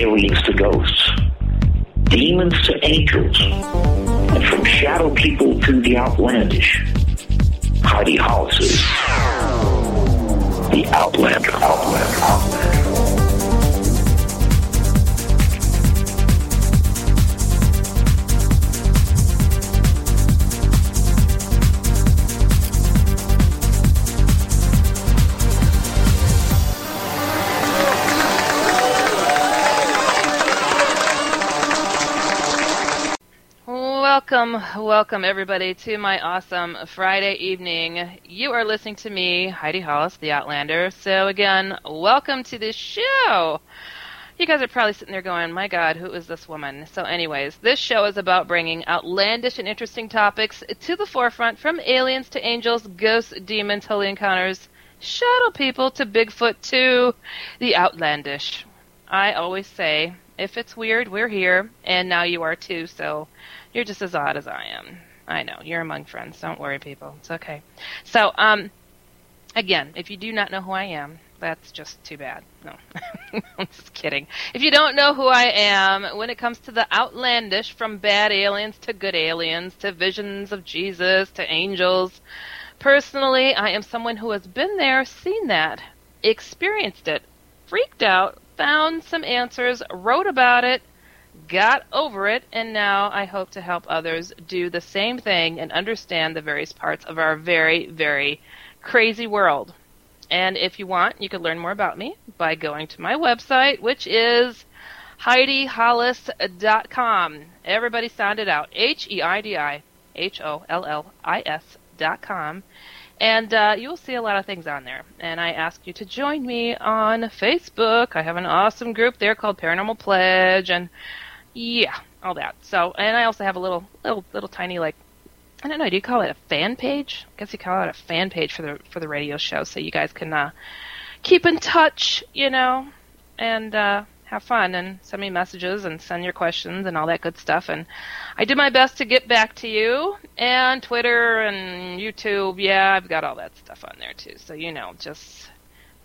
Aliens to ghosts, demons to angels, and from shadow people to the outlandish. Heidi Hollis's The Outlander, Outlander, Outlander. Welcome, welcome everybody to my awesome Friday evening. You are listening to me, Heidi Hollis, the Outlander. So again, welcome to this show. You guys are probably sitting there going, my God, who is this woman? So anyways, this show is about bringing outlandish and interesting topics to the forefront from aliens to angels, ghosts, demons, holy encounters, shadow people to Bigfoot to the outlandish. I always say, if it's weird, we're here, and now you are too, so you're just as odd as I am. I know. You're among friends. Don't worry, people. It's okay. So, um, again, if you do not know who I am, that's just too bad. No, I'm just kidding. If you don't know who I am, when it comes to the outlandish, from bad aliens to good aliens to visions of Jesus to angels, personally, I am someone who has been there, seen that, experienced it, freaked out, found some answers, wrote about it, got over it, and now I hope to help others do the same thing and understand the various parts of our very, very crazy world. And if you want, you can learn more about me by going to my website, which is HeidiHollis.com. Everybody sound it out. H E I D I H O L L I S dot com. And uh, you will see a lot of things on there. And I ask you to join me on Facebook. I have an awesome group there called Paranormal Pledge, and yeah, all that. So, and I also have a little, little, little tiny like, I don't know. Do you call it a fan page? I guess you call it a fan page for the for the radio show, so you guys can uh, keep in touch, you know, and uh, have fun and send me messages and send your questions and all that good stuff. And I do my best to get back to you. And Twitter and YouTube, yeah, I've got all that stuff on there too. So you know, just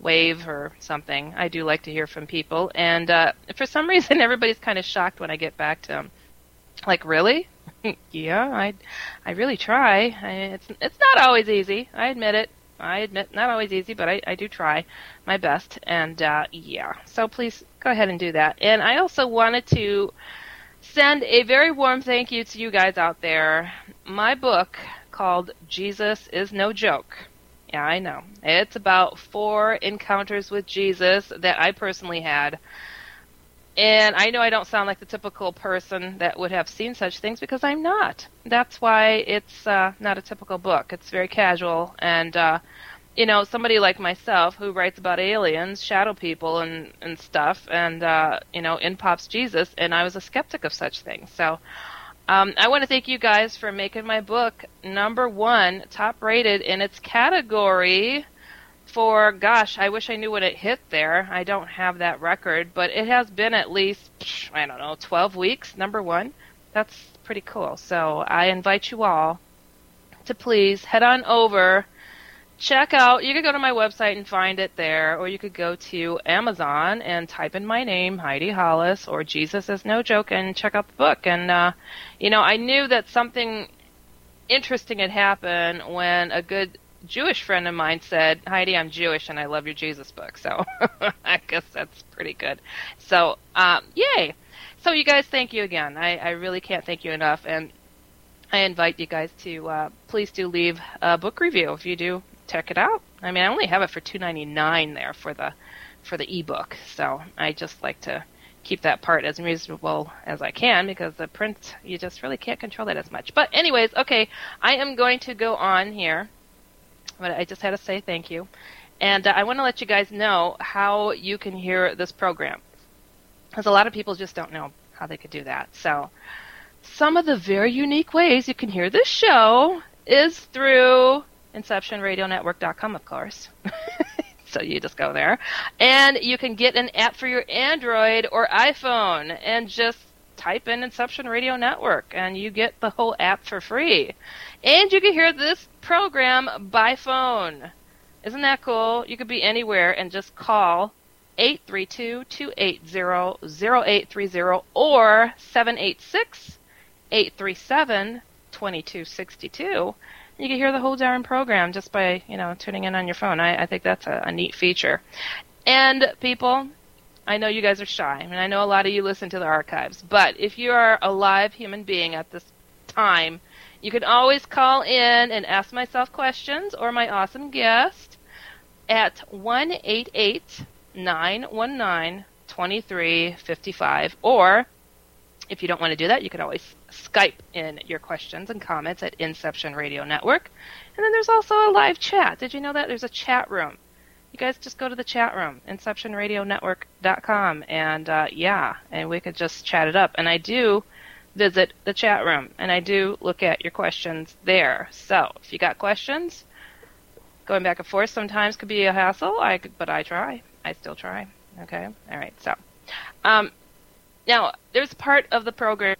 wave or something. I do like to hear from people. And uh, for some reason, everybody's kind of shocked when I get back to them. Like, really? yeah, I, I really try. I, it's it's not always easy. I admit it. I admit not always easy, but I, I do try my best. And uh, yeah, so please go ahead and do that. And I also wanted to send a very warm thank you to you guys out there. My book called Jesus is No Joke. Yeah, I know. It's about four encounters with Jesus that I personally had. And I know I don't sound like the typical person that would have seen such things because I'm not. That's why it's uh, not a typical book. It's very casual. And, uh, you know, somebody like myself who writes about aliens, shadow people, and, and stuff, and, uh, you know, in pops Jesus, and I was a skeptic of such things. So um, I want to thank you guys for making my book number one, top rated in its category for gosh, I wish I knew when it hit there. I don't have that record, but it has been at least I don't know, 12 weeks number 1. That's pretty cool. So, I invite you all to please head on over check out you could go to my website and find it there or you could go to Amazon and type in my name Heidi Hollis or Jesus is no joke and check out the book and uh you know, I knew that something interesting had happened when a good Jewish friend of mine said, Heidi, I'm Jewish and I love your Jesus book. So I guess that's pretty good. So, um, yay. So you guys, thank you again. I, I really can't thank you enough. And I invite you guys to uh, please do leave a book review if you do check it out. I mean, I only have it for two ninety nine there for the for the ebook. So I just like to keep that part as reasonable as I can because the print you just really can't control that as much. But anyways, okay, I am going to go on here but I just had to say thank you. And uh, I want to let you guys know how you can hear this program. Because a lot of people just don't know how they could do that. So, some of the very unique ways you can hear this show is through InceptionRadioNetwork.com, of course. so you just go there. And you can get an app for your Android or iPhone and just type in Inception Radio Network and you get the whole app for free. And you can hear this program by phone. Isn't that cool? You could be anywhere and just call 832-280-0830 or 786-837-2262. You can hear the whole darn program just by, you know, tuning in on your phone. I, I think that's a, a neat feature. And people, I know you guys are shy, and I know a lot of you listen to the archives, but if you are a live human being at this time, you can always call in and ask myself questions or my awesome guest at 188 919 2355. Or if you don't want to do that, you can always Skype in your questions and comments at Inception Radio Network. And then there's also a live chat. Did you know that? There's a chat room you guys just go to the chat room, inceptionradionetwork.com, and uh, yeah, and we could just chat it up. And I do visit the chat room, and I do look at your questions there. So if you got questions, going back and forth sometimes could be a hassle. I but I try. I still try. Okay. All right. So, um, now there's part of the program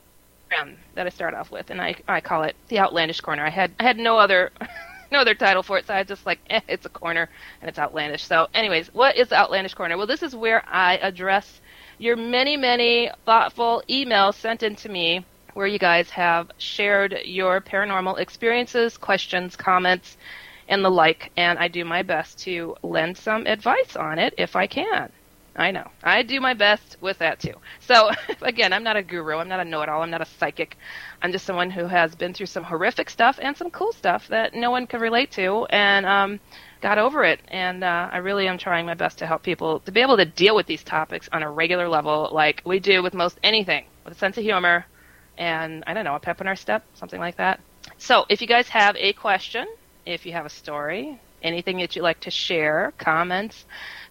that I start off with, and I I call it the outlandish corner. I had I had no other no other title for it, so I just like, eh, it's a corner and it's outlandish. So, anyways, what is the outlandish corner? Well, this is where I address your many, many thoughtful emails sent in to me where you guys have shared your paranormal experiences, questions, comments, and the like, and I do my best to lend some advice on it if I can. I know. I do my best with that too. So, again, I'm not a guru. I'm not a know it all. I'm not a psychic. I'm just someone who has been through some horrific stuff and some cool stuff that no one can relate to and um, got over it. And uh, I really am trying my best to help people to be able to deal with these topics on a regular level, like we do with most anything, with a sense of humor and, I don't know, a pep in our step, something like that. So, if you guys have a question, if you have a story, anything that you'd like to share, comments,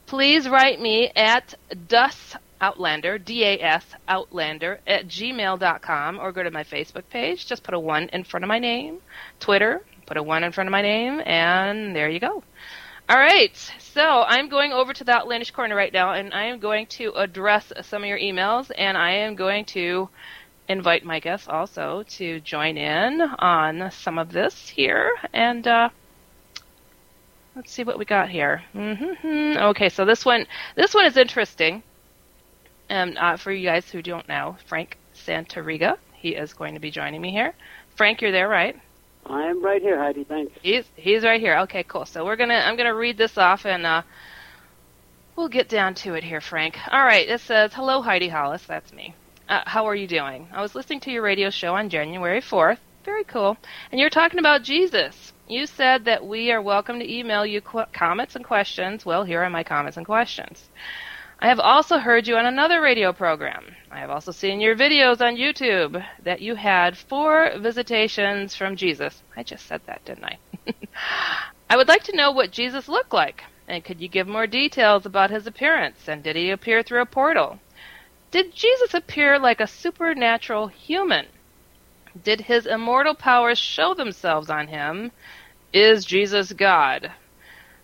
please write me at dus outlander das outlander at gmail.com or go to my facebook page. Just put a one in front of my name. Twitter put a one in front of my name and there you go. All right so i'm going over to the outlandish corner right now and i am going to address some of your emails and i am going to invite my guests also to join in on some of this here and uh, let's see what we got here. Mm-hmm. Okay, so this one, this one is interesting. And uh, for you guys who don't know, Frank Santariga, he is going to be joining me here. Frank, you're there, right? I'm right here, Heidi. Thanks. He's he's right here. Okay, cool. So we're gonna I'm gonna read this off and uh, we'll get down to it here, Frank. All right. It says, "Hello, Heidi Hollis. That's me. Uh, how are you doing? I was listening to your radio show on January 4th. Very cool. And you're talking about Jesus. You said that we are welcome to email you qu- comments and questions. Well, here are my comments and questions. I have also heard you on another radio program. I have also seen your videos on YouTube that you had four visitations from Jesus. I just said that, didn't I? I would like to know what Jesus looked like. And could you give more details about his appearance? And did he appear through a portal? Did Jesus appear like a supernatural human? Did his immortal powers show themselves on him? Is Jesus God?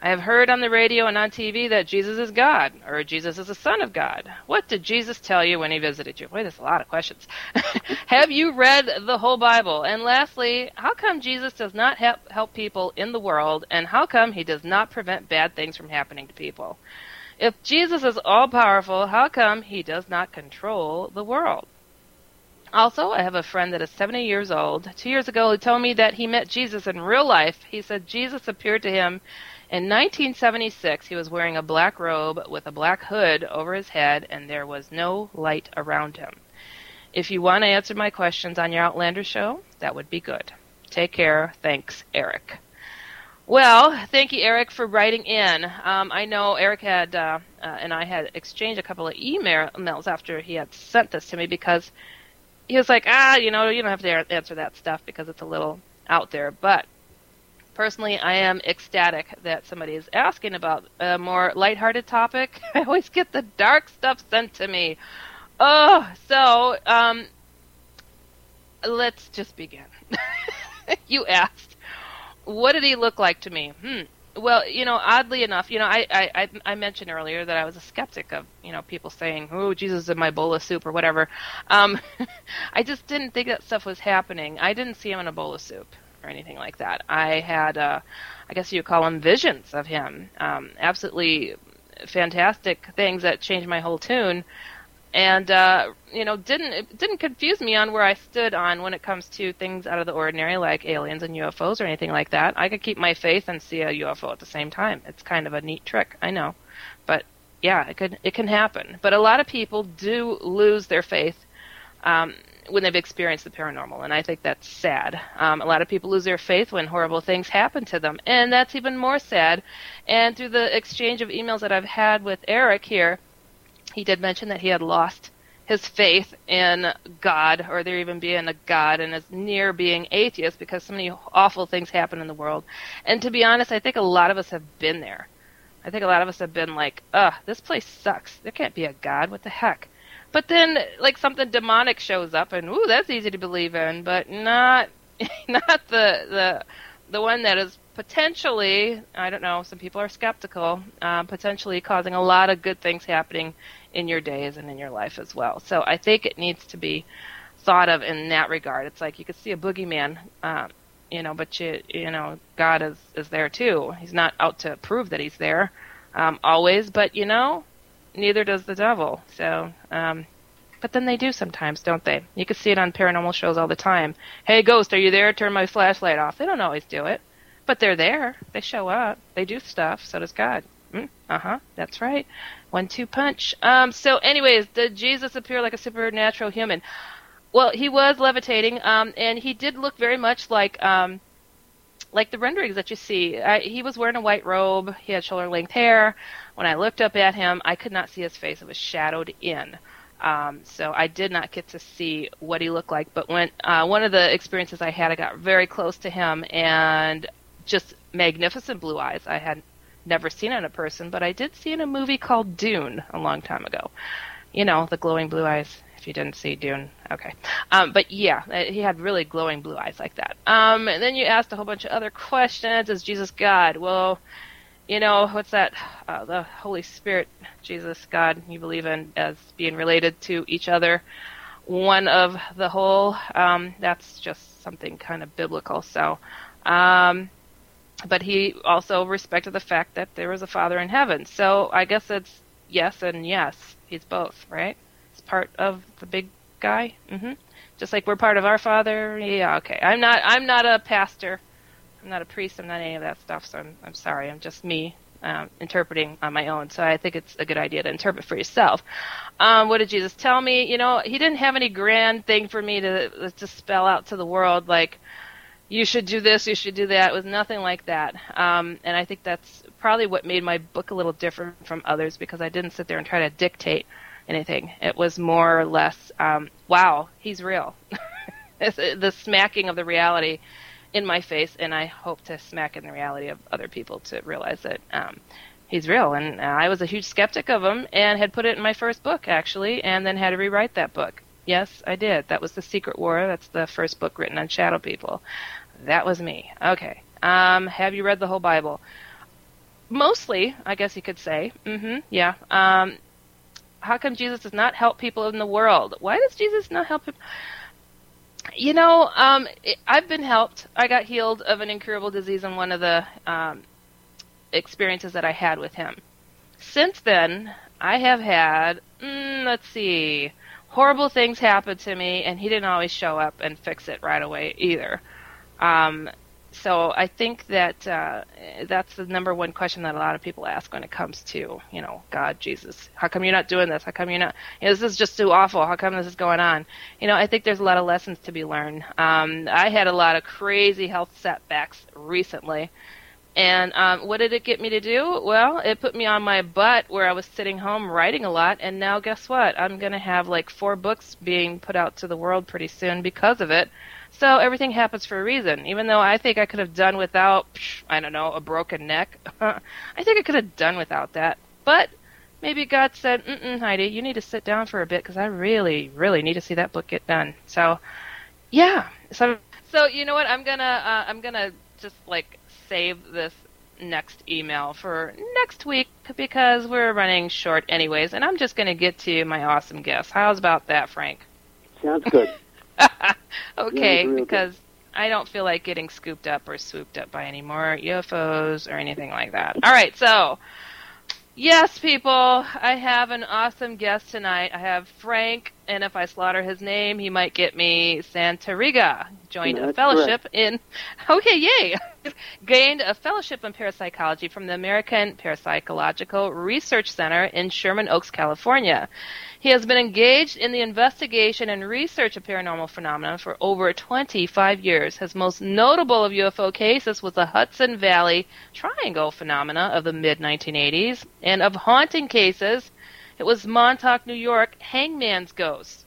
I have heard on the radio and on TV that Jesus is God, or Jesus is the Son of God. What did Jesus tell you when he visited you? Wait, there's a lot of questions. have you read the whole Bible? And lastly, how come Jesus does not help, help people in the world, and how come he does not prevent bad things from happening to people? If Jesus is all powerful, how come he does not control the world? Also, I have a friend that is 70 years old. Two years ago, he told me that he met Jesus in real life. He said Jesus appeared to him in 1976. He was wearing a black robe with a black hood over his head, and there was no light around him. If you want to answer my questions on your Outlander show, that would be good. Take care. Thanks, Eric. Well, thank you, Eric, for writing in. Um, I know Eric had uh, uh, and I had exchanged a couple of emails after he had sent this to me because he was like, ah, you know, you don't have to answer that stuff because it's a little out there. But personally, I am ecstatic that somebody is asking about a more lighthearted topic. I always get the dark stuff sent to me. Oh, so um, let's just begin. you asked, what did he look like to me? Hmm. Well, you know, oddly enough, you know, I, I I mentioned earlier that I was a skeptic of you know people saying, "Oh, Jesus is in my bowl of soup" or whatever. Um, I just didn't think that stuff was happening. I didn't see him in a bowl of soup or anything like that. I had, uh, I guess you call them visions of him. Um, absolutely fantastic things that changed my whole tune and uh, you know didn't it didn't confuse me on where I stood on when it comes to things out of the ordinary like aliens and UFOs or anything like that. I could keep my faith and see a UFO at the same time. It's kind of a neat trick, I know, but yeah, it could it can happen. But a lot of people do lose their faith um, when they've experienced the paranormal, and I think that's sad. Um, a lot of people lose their faith when horrible things happen to them, and that's even more sad. And through the exchange of emails that I've had with Eric here he did mention that he had lost his faith in God, or there even being a God, and is near being atheist because so many awful things happen in the world. And to be honest, I think a lot of us have been there. I think a lot of us have been like, ugh, this place sucks. There can't be a God. What the heck? But then, like, something demonic shows up, and ooh, that's easy to believe in, but not, not the the the one that is potentially, I don't know, some people are skeptical, uh, potentially causing a lot of good things happening in your days and in your life as well. So I think it needs to be thought of in that regard. It's like you could see a boogeyman, um, you know, but you you know God is is there too. He's not out to prove that he's there um, always, but you know, neither does the devil. So. Um, but then they do sometimes, don't they? You can see it on paranormal shows all the time. Hey, ghost, are you there? Turn my flashlight off. They don't always do it, but they're there. They show up. They do stuff. So does God. Mm, uh huh. That's right. One two punch. Um. So, anyways, did Jesus appear like a supernatural human? Well, he was levitating. Um. And he did look very much like um. Like the renderings that you see, I, he was wearing a white robe. He had shoulder length hair. When I looked up at him, I could not see his face; it was shadowed in. Um, so I did not get to see what he looked like. But when uh, one of the experiences I had, I got very close to him and just magnificent blue eyes. I had never seen in a person, but I did see in a movie called Dune a long time ago. You know, the glowing blue eyes. If you didn't see Dune, okay. Um, but yeah, uh, he had really glowing blue eyes like that. Um, and then you asked a whole bunch of other questions. Is Jesus God? Well, you know, what's that? Uh, the Holy Spirit, Jesus, God, you believe in as being related to each other, one of the whole. Um, that's just something kind of biblical. So, um, but he also respected the fact that there was a father in heaven. So I guess it's yes and yes. He's both, right? It's part of the big guy. hmm Just like we're part of our father. Yeah, okay. I'm not. I'm not a pastor. I'm not a priest. I'm not any of that stuff. So I'm. I'm sorry. I'm just me um, interpreting on my own. So I think it's a good idea to interpret for yourself. Um, what did Jesus tell me? You know, he didn't have any grand thing for me to to spell out to the world like you should do this, you should do that. It was nothing like that. Um, and I think that's probably what made my book a little different from others because I didn't sit there and try to dictate anything. It was more or less, um, wow, he's real. the smacking of the reality in my face, and I hope to smack in the reality of other people to realize that um, he's real. And I was a huge skeptic of him and had put it in my first book, actually, and then had to rewrite that book. Yes, I did. That was The Secret War. That's the first book written on shadow people. That was me. Okay. Um, have you read the whole Bible? Mostly, I guess you could say. Mm-hmm. Yeah. Um, how come Jesus does not help people in the world? Why does Jesus not help people? You know, um, it, I've been helped. I got healed of an incurable disease in one of the um, experiences that I had with him. Since then, I have had, mm, let's see, horrible things happen to me, and he didn't always show up and fix it right away either. Um, so I think that uh, that's the number one question that a lot of people ask when it comes to, you know, God, Jesus, how come you're not doing this? How come you're not? You know, this is just too awful. How come this is going on? You know, I think there's a lot of lessons to be learned. Um, I had a lot of crazy health setbacks recently, and um, what did it get me to do? Well, it put me on my butt where I was sitting home writing a lot, and now guess what? I'm going to have like four books being put out to the world pretty soon because of it So everything happens for a reason. Even though I think I could have done without, I don't know, a broken neck. I think I could have done without that. But maybe God said, Mm-mm, Heidi, you need to sit down for a bit because I really, really need to see that book get done. So, yeah. So, so you know what? I'm gonna, uh, I'm gonna just like save this next email for next week because we're running short anyways, and I'm just gonna get to my awesome guest. How's about that, Frank? Sounds good. okay, Yeah, because I don't feel like getting scooped up or swooped up by any more UFOs or anything like that. All right, so yes, people, I have an awesome guest tonight. I have Frank, and if I slaughter his name, he might get me Santariga. Joined a That's fellowship in oh, okay, yay! Gained a fellowship in parapsychology from the American Parapsychological Research Center in Sherman Oaks, California. He has been engaged in the investigation and research of paranormal phenomena for over 25 years. His most notable of UFO cases was the Hudson Valley Triangle phenomena of the mid 1980s, and of haunting cases, it was Montauk, New York, Hangman's Ghost.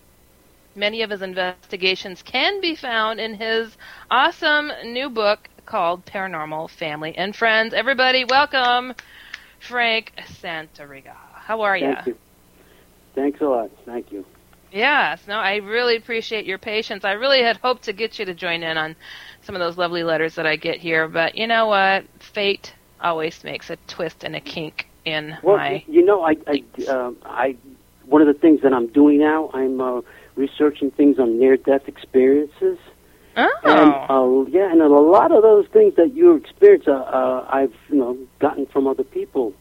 Many of his investigations can be found in his awesome new book called Paranormal Family and Friends. Everybody, welcome Frank Santariga. How are you? Thank you. Thanks a lot. Thank you. Yes, no, I really appreciate your patience. I really had hoped to get you to join in on some of those lovely letters that I get here, but you know what? Fate always makes a twist and a kink in Well, my. you know, I, I, um I, one of the things that I'm doing now, I'm uh, researching things on near-death experiences, and Oh, uh, yeah, and a lot of those things that you experience, uh, uh, I've you know gotten from other people,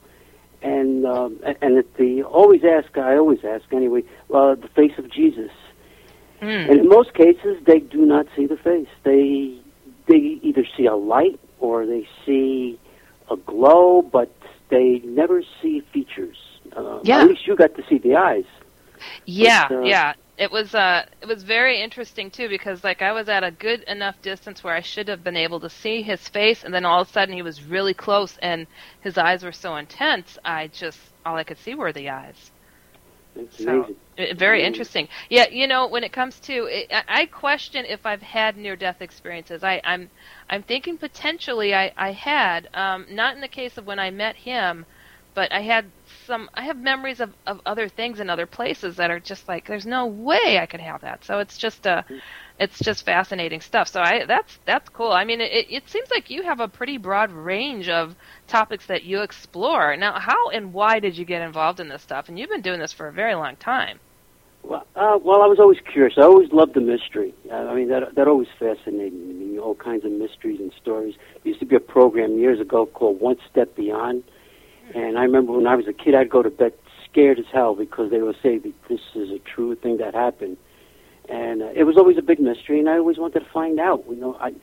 and um, and at the always ask, I always ask anyway, uh, the face of Jesus. Hmm. And in most cases, they do not see the face. They they either see a light or they see a glow, but they never see features. Uh, Yeah. At least you got to see the eyes. yeah, but, uh, yeah. It was uh, it was very interesting too because like I was at a good enough distance where I should have been able to see his face, and then all of a sudden he was really close, and his eyes were so intense. I just all I could see were the eyes. It's So, amazing. very Mm. interesting. Yeah, you know, when it comes to, it, I I question if I've had near-death experiences. I, I'm, I'm thinking potentially I, I had. Um, not in the case of when I met him, but I had some. I have memories of, of other things in other places that are just like, there's no way I could have that. So it's just uh it's just fascinating stuff. So I, that's that's cool. I mean, it, it seems like you have a pretty broad range of topics that you explore. Now, how and why did you get involved in this stuff? And you've been doing this for a very long time. Well, uh, well, I was always curious. I always loved the mystery. Uh, I mean, that that always fascinated me. All kinds of mysteries and stories. There used to be a program years ago called One Step Beyond, and I remember when I was a kid, I'd go to bed scared as hell because they would say this is a true thing that happened, and uh, it was always a big mystery, and I always wanted to find out. You know, I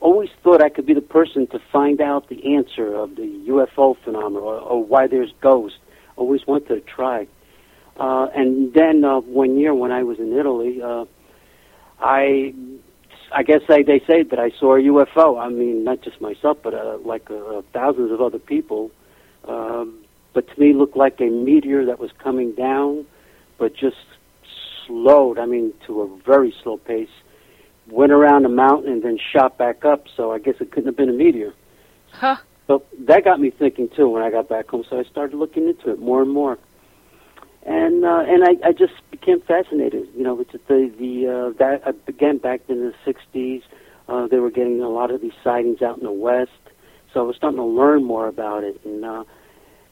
always thought I could be the person to find out the answer of the UFO phenomenon or, or why there's ghosts. Always wanted to try. Uh, and then uh, one year when I was in Italy, uh, I, I guess they, they say that I saw a UFO. I mean, not just myself, but uh, like uh, thousands of other people. Um, but to me, looked like a meteor that was coming down, but just slowed. I mean, to a very slow pace. Went around the mountain and then shot back up. So I guess it couldn't have been a meteor. Huh. So that got me thinking too when I got back home. So I started looking into it more and more, and uh, and I, I just became fascinated. You know, with the the uh, that uh, again back in the '60s, uh, they were getting a lot of these sightings out in the West. So I was starting to learn more about it, and uh,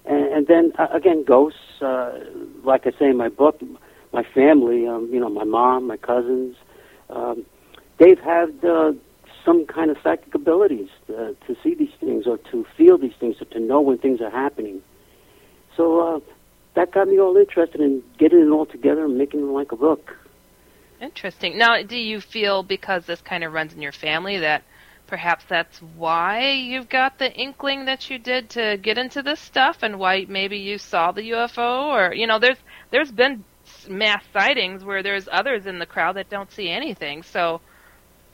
and, and then uh, again ghosts. Uh, like I say in my book, my family, um, you know, my mom, my cousins, um, they've had. Uh, some kind of psychic abilities uh, to see these things or to feel these things or to know when things are happening. So uh, that got me all interested in getting it all together and making it like a book. Interesting. Now, do you feel because this kind of runs in your family that perhaps that's why you've got the inkling that you did to get into this stuff and why maybe you saw the UFO or you know there's there's been mass sightings where there's others in the crowd that don't see anything. So,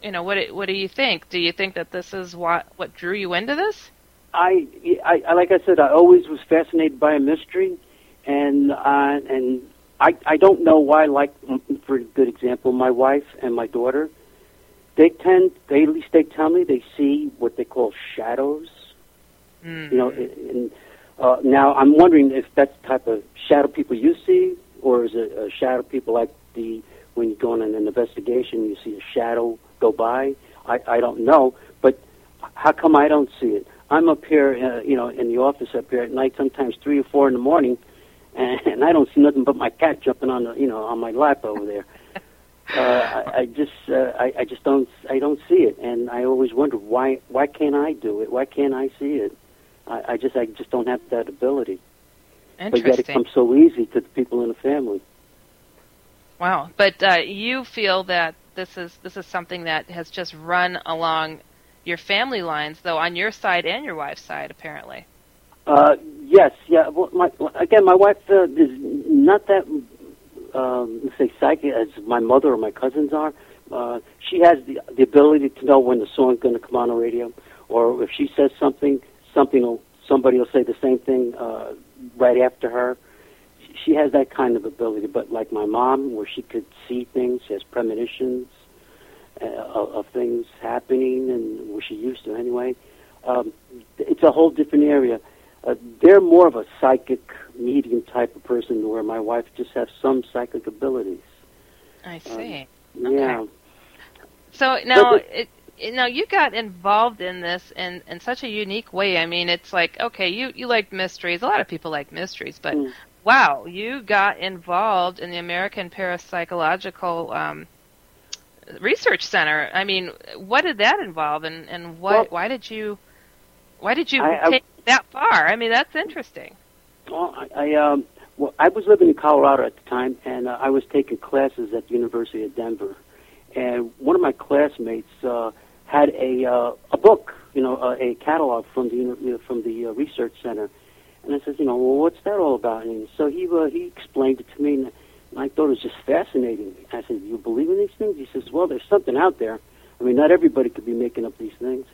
you know, what what do you think? Do you think that this is what what drew you into this? I, I, I like I said, I always was fascinated by a mystery, and uh, and I I don't know why. Like for a good example, my wife and my daughter, they tend, they at least they tell me they see what they call shadows. Mm. You know, and uh, now I'm wondering if that's the type of shadow people you see, or is it a shadow people like the when you go on an investigation, you see a shadow go by. I I don't know, but how come I don't see it? I'm up here, uh, you know, in the office up here at night, sometimes three or four in the morning, and, and I don't see nothing but my cat jumping on the, you know, on my lap over there. uh, I, I just, uh, I, I just don't, I don't see it, and I always wonder why, why can't I do it? Why can't I see it? I, I just, I just don't have that ability. But yet it Interesting. comes so easy to the people in the family. Wow. But uh, you feel that this is this is something that has just run along your family lines, though, on your side and your wife's side, apparently. Uh, yes, yeah. Well, my, again, my wife uh, is not that, um, let's say, psychic as my mother or my cousins are. Uh, she has the the ability to know when the song's going to come on the radio, or if she says something, something will, somebody will say the same thing uh, right after her. She has that kind of ability, but like my mom, where she could see things, she has premonitions uh, of, of things happening, and where she used to anyway. Um, it's a whole different area. Uh, they're more of a psychic medium type of person, where my wife just has some psychic abilities. I see. Yeah. So now, But it, it- know you got involved in this in in such a unique way. I mean, it's like okay, you you like mysteries. A lot of people like mysteries, but Mm. wow, you got involved in the American Parapsychological um, Research Center. I mean, what did that involve, and and what Well- why did you why did you I- I- take it that far? I mean, that's interesting. Well, I, I um, well, I was living in Colorado at the time, and uh, I was taking classes at the University of Denver. And one of my classmates uh, had a uh, a book, you know, uh, a catalog from the uni- uh, from the uh, research center. And I said, you know, well, what's that all about? And so he uh, he explained it to me, and I thought it was just fascinating. I said, you believe in these things? He says, well, there's something out there. I mean, not everybody could be making up these things.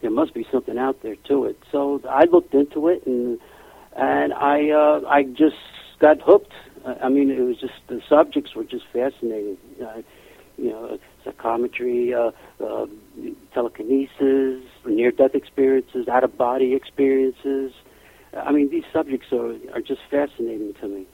There must be something out there to it. So I looked into it, and and I uh, I just got hooked. I I mean, it was just the subjects were just fascinating. Uh, you know, psychometry, uh, uh, telekinesis, near-death experiences, out-of-body experiences. I mean, these subjects are are just fascinating to me.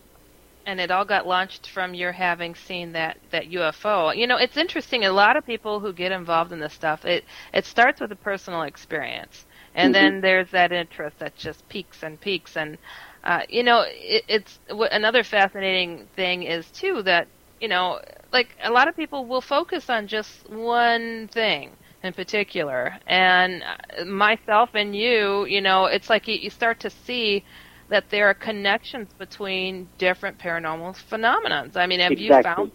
and it all got launched from your having seen that that UFO. You know, it's interesting. A lot of people who get involved in this stuff, it it starts with a personal experience, and then there's that interest that just peaks and peaks. And uh, you know, it, it's another fascinating thing is too that you know, like a lot of people will focus on just one thing in particular, and myself and you, you know, it's like you, you start to see that there are connections between different paranormal phenomena. I mean, have you found?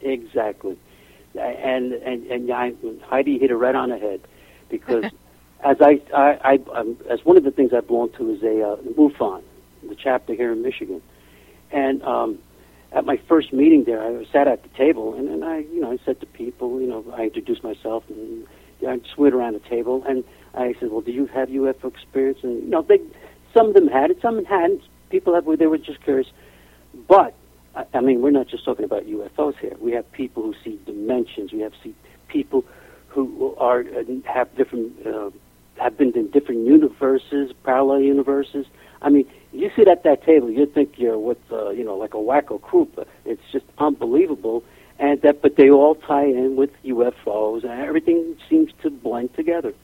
Exactly. And and and I, Heidi hit it right on the head because as I, I, I um, as one of the things I belong to is a uh, MUFON, the chapter here in Michigan, and um, at my first meeting there, I sat at the table and, and I, you know, I said to people, you know, I introduced myself and I just went around the table and I said, well, do you have UFO experience? And you know, they, some of them had it, some hadn't. People have, they were just curious, but I, I mean, we're not just talking about UFOs here. We have people who see dimensions. We have see people who are uh, have different uh, have been in different universes, parallel universes. I mean, you sit at that table, you think you're with uh, you know like a wacko group. It's just unbelievable, and that but they all tie in with UFOs, and everything seems to blend together.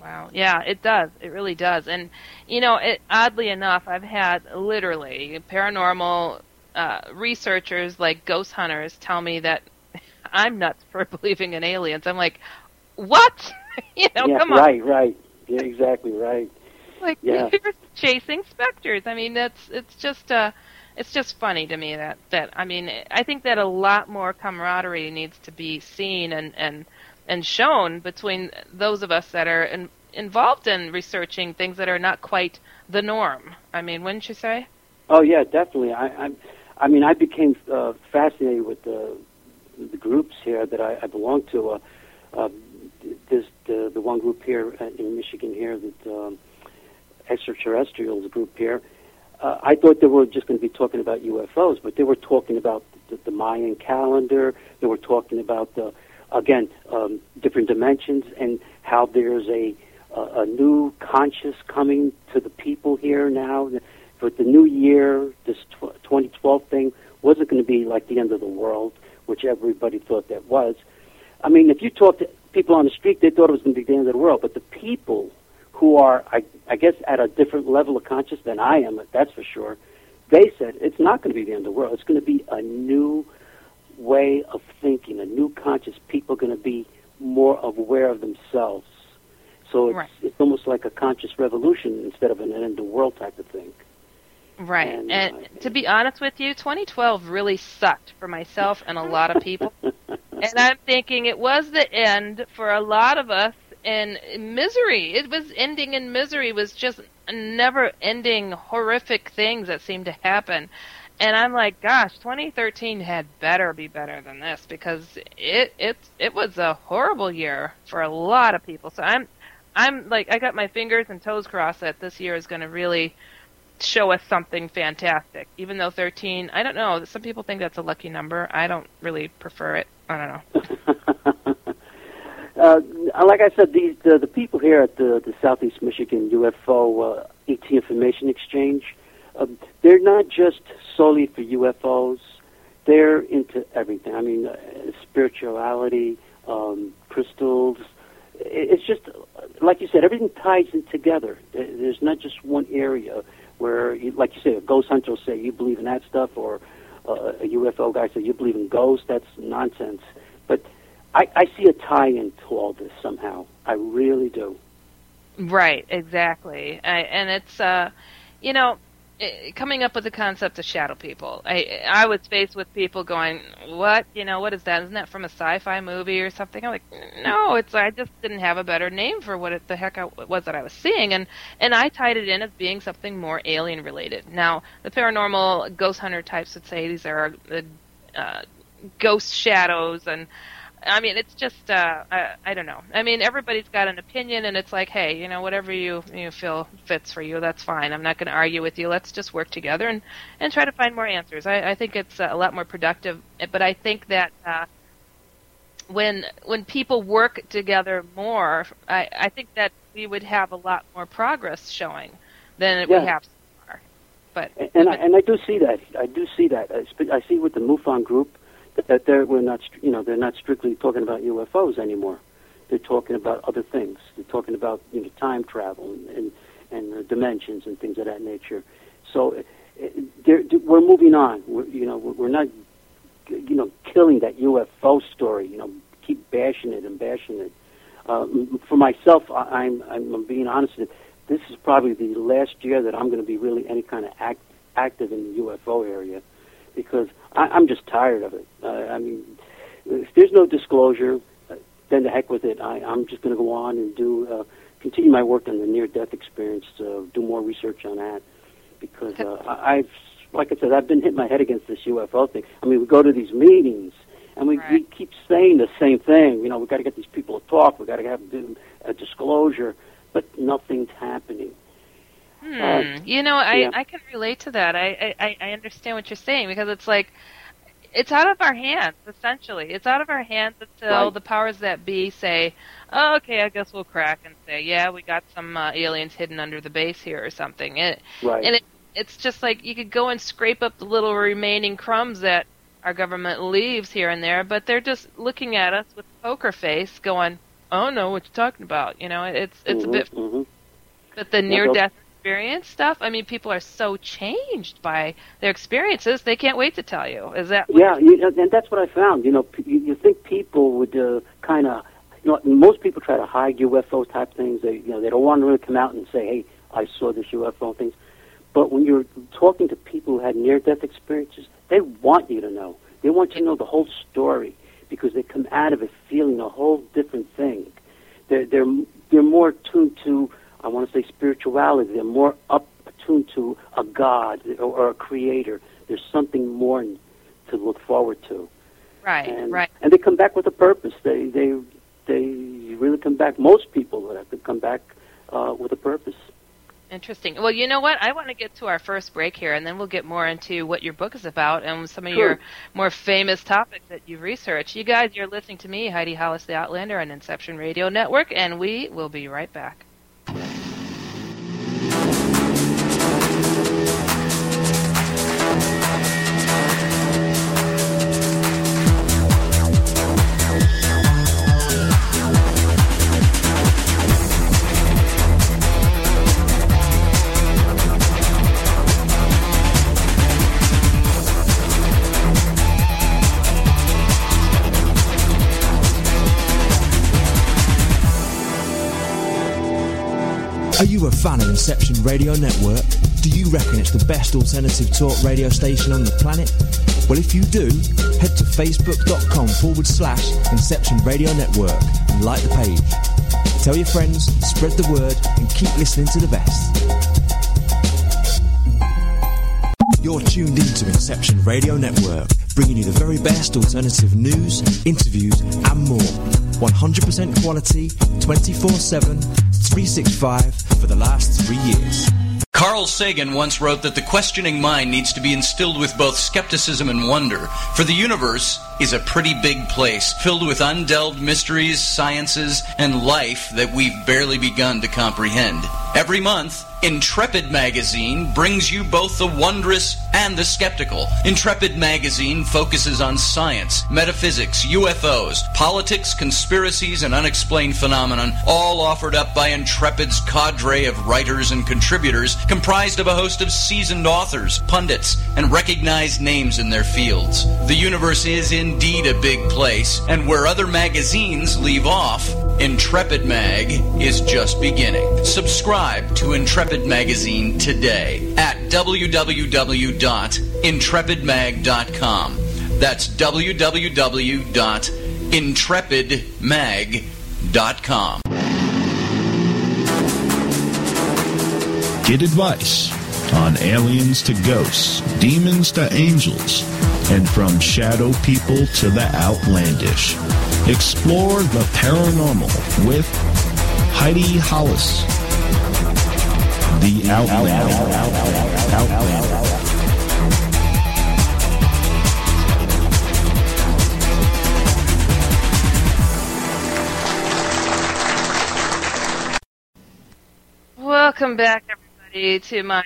Wow. Yeah, it does. It really does. And you know, it, oddly enough, I've had literally paranormal uh, researchers like ghost hunters tell me that I'm nuts for believing in aliens. I'm like, what? you know, yeah, come on. right, right. Yeah, exactly right. Like Yeah. you're chasing specters. I mean, that's it's just uh it's just funny to me that that I mean, I think that a lot more camaraderie needs to be seen and and and shown between those of us that are in, involved in researching things that are not quite the norm. I mean, wouldn't you say? Oh yeah, definitely. I I, I mean, I became uh, fascinated with the the groups here that I, I belong to. Uh, uh, there's the the one group here in Michigan here that um, extraterrestrials group here. Uh, I thought they were just going to be talking about UFOs, but they were talking about the, the Mayan calendar. They were talking about the again, um, different dimensions, and how there's a, a new conscious coming to the people here now. But the new year, this tw- 2012 thing, wasn't going to be like the end of the world, which everybody thought that was. I mean, if you talk to people on the street, they thought it was going to be the end of the world. But the people who are, I, I guess, at a different level of consciousness than I am, that's for sure, they said it's not going to be the end of the world. It's going to be a new way of thinking, a new conscious people are going to be more aware of themselves. So it's, Right. it's almost like a conscious revolution instead of an end of the world type of thing. Right. And, And, uh, to be honest with you, 2012 really sucked for myself and a lot of people. and I'm thinking it was the end for a lot of us in misery. It was ending in misery. Was just never ending horrific things that seemed to happen. And I'm like, gosh, 2013 had better be better than this because it it it was a horrible year for a lot of people. So I'm I'm like I got my fingers and toes crossed that this year is going to really show us something fantastic. Even though 13, I don't know. Some people think that's a lucky number. I don't really prefer it. I don't know. Uh, like I said, these the, the people here at the, the Southeast Michigan UFO uh, ET Information Exchange, uh, they're not just solely for UFOs. They're into everything. I mean, uh, spirituality, um, crystals. It's just like you said, everything ties in together. There's not just one area where, you, like you say, a ghost hunter will say you believe in that stuff, or uh, a UFO guy say you believe in ghosts. That's nonsense. But I, I see a tie-in to all this somehow. I really do. Right, exactly. I, and it's, uh, you know, coming up with the concept of shadow people. I I was faced with people going, "What? You know, what is that? Isn't that from a sci-fi movie or something?" I'm like, "No, it's I just didn't have a better name for what it, the heck I, it was that I was seeing." And and I tied it in as being something more alien related. Now, the paranormal ghost hunter types would say these are uh, uh, ghost shadows and I mean, it's just uh, I, I don't know. I mean, everybody's got an opinion, and it's like, hey, you know, whatever you you feel fits for you, that's fine. I'm not going to argue with you. Let's just work together and and try to find more answers. I, I think it's a lot more productive. But I think that uh, when when people work together more, I I think that we would have a lot more progress showing than Yeah. we have so far. But And, and I, and I do see that. I do see that. I, I see with the MUFON group that, they're we're not you know they're not strictly talking about UFOs anymore. They're talking about other things. They're talking about you know time travel and and, and uh, dimensions and things of that nature. So uh, uh, we're moving on. We're, you know we're not you know killing that UFO story. You know keep bashing it and bashing it. Um, for myself, I, I'm I'm being honest. With this is probably the last year that I'm going to be really any kind of act, active in the UFO area because I, I'm just tired of it. Uh, I mean, if there's no disclosure, uh, then the heck with it. I, I'm just going to go on and do uh, continue my work on the near-death experience, uh, do more research on that because uh, I, I've, like I said, I've been hitting my head against this UFO thing. I mean, we go to these meetings and we, we keep saying the same thing. You know, we got to get these people to talk. We got to have do a disclosure, but nothing's happening. Hmm. You know, I, yeah. I can relate to that. I, I, I understand what you're saying because it's like it's out of our hands essentially. It's out of our hands until Right. the powers that be say, oh, "Okay, I guess we'll crack and say, yeah, we got some uh, aliens hidden under the base here or something." It, Right. and it, it's just like you could go and scrape up the little remaining crumbs that our government leaves here and there, but they're just looking at us with poker face, going, "Oh no, what you're talking about?" You know, it's it's Mhm, a bit mhm. but the near death experience stuff, I mean, people are so changed by their experiences, they can't wait to tell you. Is that Yeah, you, and that's what I found. You know, you, you think people would uh, kind of, you know, most people try to hide UFO type things. They, you know, they don't want to really come out and say, "Hey, I saw this UFO things." But when you're talking to people who had near-death experiences, they want you to know. They want you to know the whole story because they come out of it feeling a whole different thing. They're they're they're more tuned to, I want to say, spirituality. They're more up attuned to a God or, a creator. There's something more to look forward to. Right, and, right. And they come back with a purpose. They they they really come back. Most people would have to come back uh, with a purpose. Interesting. Well, you know what? I want to get to our first break here, and then we'll get more into what your book is about and some of Sure. your more famous topics that you've researched. You guys, you're listening to me, Heidi Hollis, the Outlander, on Inception Radio Network, and we will be right back. You a fan of Inception Radio Network? Do you reckon it's the best alternative talk radio station on the planet? Well, if you do, head to facebook.com forward slash Inception Radio Network and like the page. Tell your friends, spread the word, and keep listening to the best. You're tuned into Inception Radio Network, bringing you the very best alternative news, interviews, and more. 100% quality, 24 7, 365 for the last three years. Carl Sagan once wrote that the questioning mind needs to be instilled with both skepticism and wonder, for the universe is a pretty big place, filled with undelved mysteries, sciences, and life that we've barely begun to comprehend. Every month, Intrepid Magazine brings you both the wondrous and the skeptical. Intrepid Magazine focuses on science, metaphysics, UFOs, politics, conspiracies, and unexplained phenomenon, all offered up by Intrepid's cadre of writers and contributors, comprised of a host of seasoned authors, pundits, and recognized names in their fields. The universe is indeed a big place, and where other magazines leave off, Intrepid Mag is just beginning. Subscribe to Intrepid Magazine today at www.intrepidmag.com. That's www.intrepidmag.com. Get advice on aliens to ghosts, demons to angels, and from shadow people to the outlandish. Explore the paranormal with Heidi Hollis. The Outlander. Welcome back, everybody, to my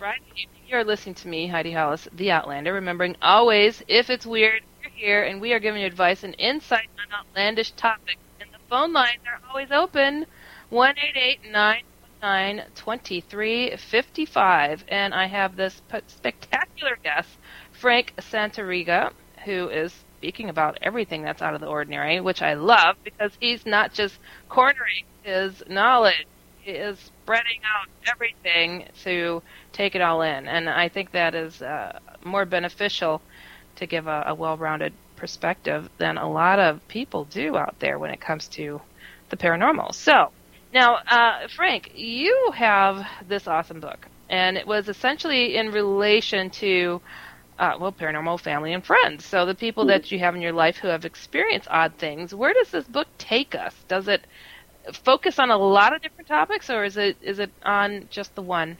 Friday evening. You're listening to me, Heidi Hollis, the Outlander. Remembering always, if it's weird, you're here, and we are giving you advice and insight on outlandish topics. And the phone lines are always open, one eight eight nine nine twenty three fifty five. And I have this spectacular guest, Frank Santariga, who is speaking about everything that's out of the ordinary, which I love because he's not just cornering his knowledge he is spreading out everything to take it all in. And I think that is uh, more beneficial to give a, a well rounded perspective than a lot of people do out there when it comes to the paranormal. So, now, uh, Frank, you have this awesome book, and it was essentially in relation to. Uh, well, paranormal family and friends. So the people that you have in your life who have experienced odd things. Where does this book take us? Does it focus on a lot of different topics, or is it is it on just the one?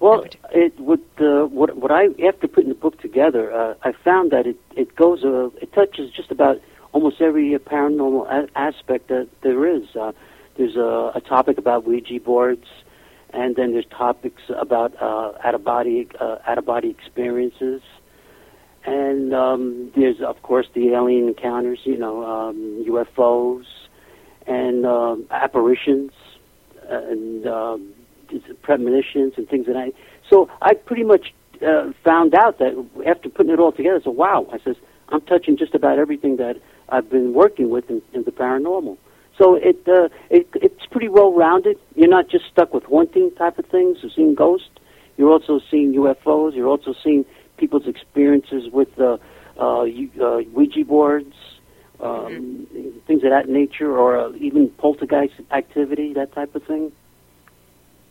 Well, it would uh, what what I after putting the book together, uh, I found that it it goes uh, it touches just about almost every paranormal a- aspect that there is. Uh, there's a, a topic about Ouija boards, and then there's topics about uh, out of body uh, out of body experiences, and um, there's of course the alien encounters, you know, um, UFOs, and um, apparitions, and um, premonitions and things that I. So I pretty much uh, found out that after putting it all together, I said, "Wow!" I says, "I'm touching just about everything that I've been working with in, in the paranormal." So it, uh, it it's pretty well rounded. You're not just stuck with haunting type of things, You're seeing ghosts. You're also seeing UFOs. You're also seeing people's experiences with uh, uh, U- uh, Ouija boards, um, things of that nature, or uh, even poltergeist activity, that type of thing.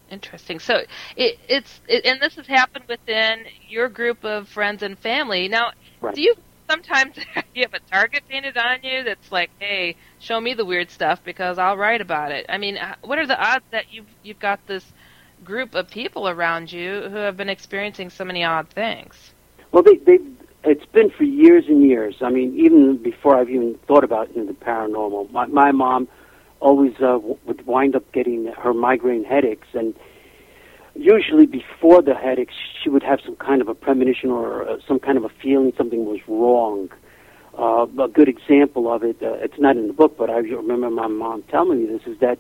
Interesting. So it, it's it, and this has happened within your group of friends and family. Now, Right. do you sometimes you have a target painted on you that's like, "Hey, show me the weird stuff because I'll write about it." I mean, what are the odds that you've you've got this group of people around you who have been experiencing so many odd things. Well, they, they, it's been for years and years. I mean, even before I've even thought about you know, the paranormal, my, my mom always uh, w- would wind up getting her migraine headaches, and usually before the headaches, she would have some kind of a premonition or uh, some kind of a feeling something was wrong. Uh, a good example of it, uh, it's not in the book, but I remember my mom telling me this, is that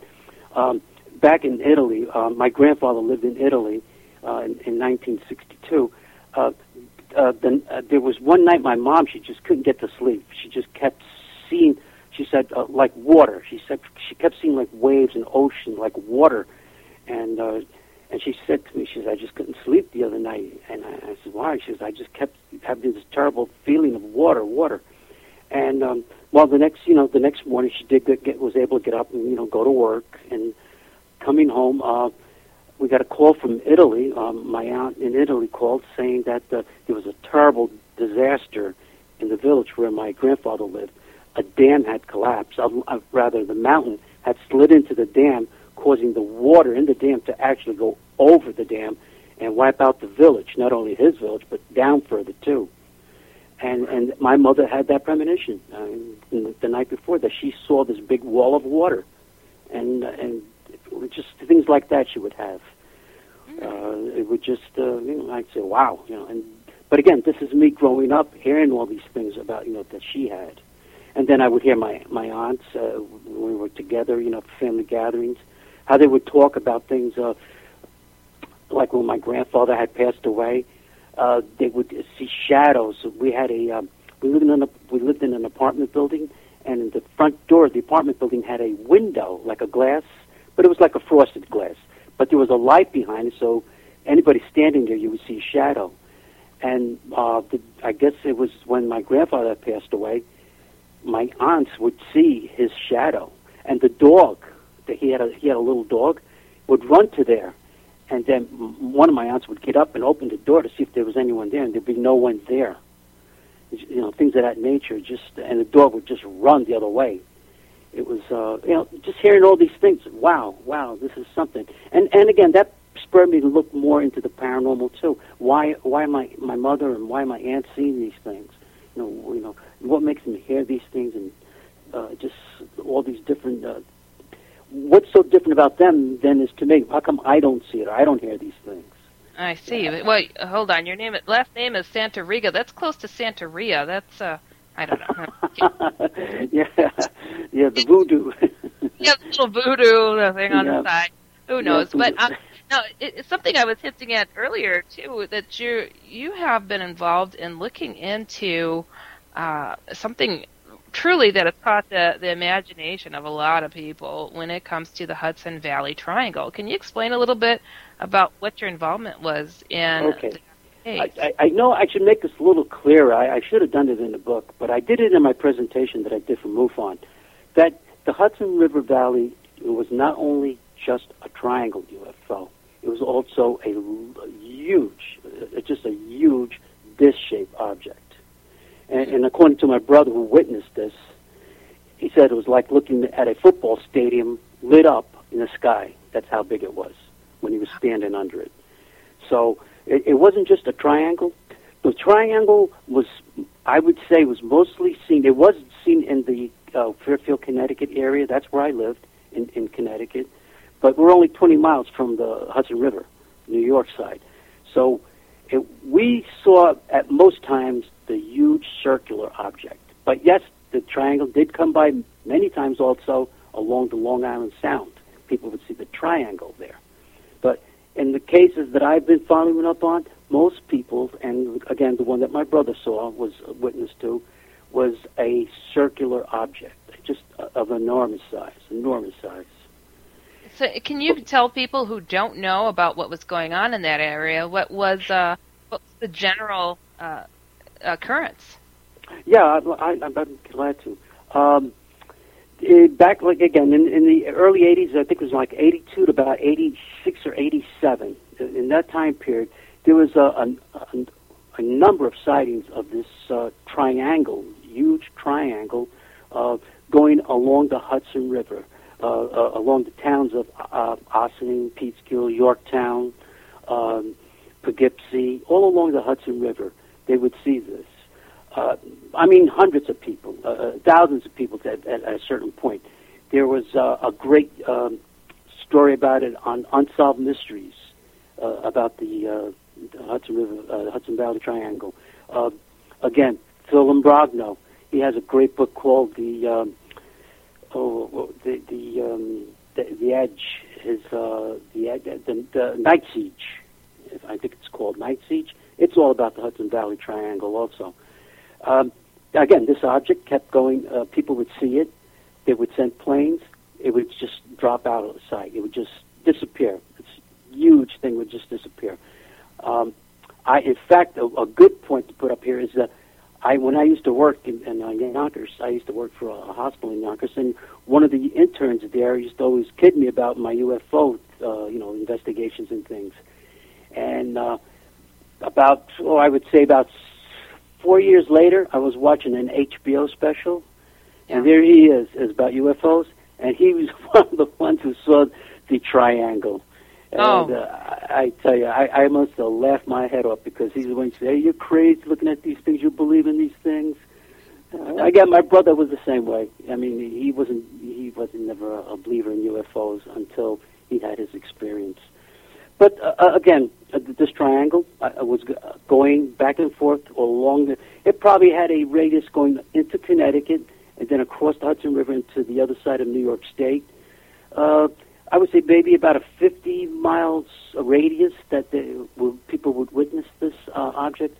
um, back in Italy, uh, my grandfather lived in Italy uh, in, in 1962. Uh, uh, then uh, there was one night my mom she just couldn't get to sleep. She just kept seeing. She said uh, like water. She said she kept seeing like waves and ocean like water, and uh, and she said to me, she said I just couldn't sleep the other night. And I, I said why? She says I just kept having this terrible feeling of water, water. And um, well, the next you know the next morning she did get, get was able to get up and you know go to work and coming home. Uh, we got a call from Italy. Um, my aunt in Italy called saying that uh, there was a terrible disaster in the village where my grandfather lived. A dam had collapsed. Uh, uh, rather, the mountain had slid into the dam, causing the water in the dam to actually go over the dam and wipe out the village. Not only his village, but down further too. And and my mother had that premonition uh, the, the night before that she saw this big wall of water, and uh, and just things like that she would have. Uh, it would just, uh, you know, I'd say, wow, you know. And but again, this is me growing up, hearing all these things about, you know, that she had, and then I would hear my my aunts uh, when we were together, you know, family gatherings, how they would talk about things, uh, like when my grandfather had passed away, uh, they would see shadows. We had a, um, we lived in a, we lived in an apartment building, and in the front door of the apartment building had a window, like a glass but it was like a frosted glass. But there was a light behind it, so anybody standing there, you would see a shadow. And uh, the, I guess it was when my grandfather passed away, my aunts would see his shadow, and the dog that he had a he had a little dog would run to there, and then one of my aunts would get up and open the door to see if there was anyone there, and there'd be no one there. You know, things of that nature. Just and the dog would just run the other way it was uh, you know just hearing all these things. Wow, wow, this is something. And and again, that spurred me to look more into the paranormal too. Why why am I my mother and why my aunt seeing these things? You know, you know what makes them hear these things and uh, just all these different. Uh, what's so different about them than is to me? How come I don't see it? or I don't hear these things. I see. Well, hold on. Your name, last name is Santariga. That's close to Santeria. That's uh, I don't know. yeah, yeah, the voodoo. yeah, the little voodoo thing on yeah. the side. Who knows? Yeah, but um, no, it, it's something I was hinting at earlier too. That you you have been involved in looking into uh, something truly that has caught the, the imagination of a lot of people when it comes to the Hudson Valley Triangle. Can you explain a little bit about what your involvement was in okay. I, I, know I should make this a little clearer. I, I should have done it in the book, but I did it in my presentation that I did for MUFON. That the Hudson River Valley was not only just a triangle UFO, it was also a, a huge, uh, just a huge disc-shaped object. And, and according to my brother who witnessed this, he said it was like looking at a football stadium lit up in the sky. That's how big it was when he was standing under it. So it, it wasn't just a triangle. The triangle was, I would say, was mostly seen. It was seen in the uh, Fairfield, Connecticut area. That's where I lived in, in Connecticut. But we're only 20 miles from the Hudson River, New York side. So it, we saw at most times the huge circular object. But yes, the triangle did come by many times also along the Long Island Sound. People would see the triangle there. In the cases that I've been following up on, most people, and again, the one that my brother saw was a witness to, was a circular object, just of enormous size, enormous size. So, can you tell people who don't know about what was going on in that area what was uh, what was the general uh, occurrence? Yeah, I, am glad to. Um, back like again in, in the early 80s, I think it was like 82 to about 86 or 87. In that time period, there was a, a, a number of sightings of this uh, triangle, huge triangle, uh, going along the Hudson River. uh, uh, along the towns of uh, Ossining, Peekskill, Yorktown, um, Poughkeepsie, all along the Hudson River. They would see this. Uh, I mean, hundreds of people, uh, uh, thousands of people at, at, a certain point. There was uh, a great um, story about it on Unsolved Mysteries uh, about the, uh, the Hudson River, Hudson Valley Triangle. Uh, again, Phil Imbrogno. He has a great book called the um, oh the the um, the, the Edge. His the, the the Night Siege. I think it's called Night Siege. It's all about the Hudson Valley Triangle, also. Um, again, this object kept going. Uh, people would see it. They would send planes. It would just drop out of sight. It would just disappear. This huge thing would just disappear. Um, I, in fact, a, a good point to put up here is that I, when I used to work in, in uh, Yonkers, I used to work for a, a hospital in Yonkers, and one of the interns there used to always kid me about my UFO, uh, you know, investigations and things. And uh, about, oh, I would say about four years later, I was watching an HBO special, and there he is, is about UFOs, and he was one of the ones who saw the triangle. And Oh. uh, I, tell you, I, I must have laughed my head off because he's the one who said, hey, you're crazy looking at these things, you believe in these things. Uh, I got my brother was the same way. I mean, he wasn't he wasn't never a believer in UFOs until he had his experience. But uh, uh, again, uh, this triangle uh, was going back and forth along the. It probably had a radius going into Connecticut and then across the Hudson River into the other side of New York State. Uh, I would say maybe about a 50 miles radius that they, will, people would witness this uh, object.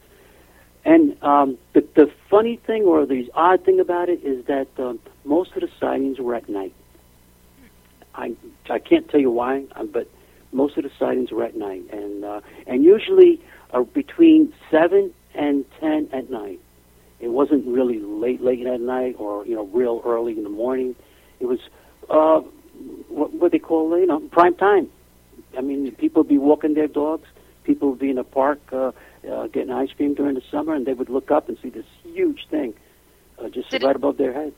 And um, the, the funny thing or the odd thing about it is that um, most of the sightings were at night. I I can't tell you why, uh, but most of the sightings were at night, and uh, and usually are between seven and ten at night. It wasn't really late late at night or you know real early in the morning. It was uh, what, what they call you know prime time. I mean, people would be walking their dogs. People would be in a park uh, uh, getting ice cream during the summer, and they would look up and see this huge thing uh, just Did right it- above their heads.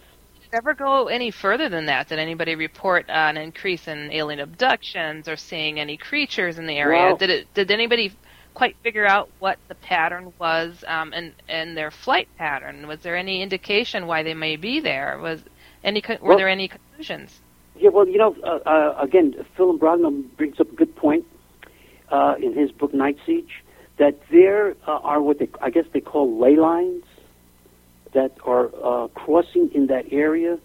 Ever go any further than that? Did anybody report an increase in alien abductions or seeing any creatures in the area? Well- did it? Did anybody quite figure out what the pattern was um, and and their flight pattern? Was there any indication why they may be there? Was any were Well- there any conclusions? Yeah, well, you know, uh, uh, again, Phil Imbrogno brings up a good point uh, in his book Night Siege that there uh, are what they, I guess they call ley lines that are uh, crossing in that area,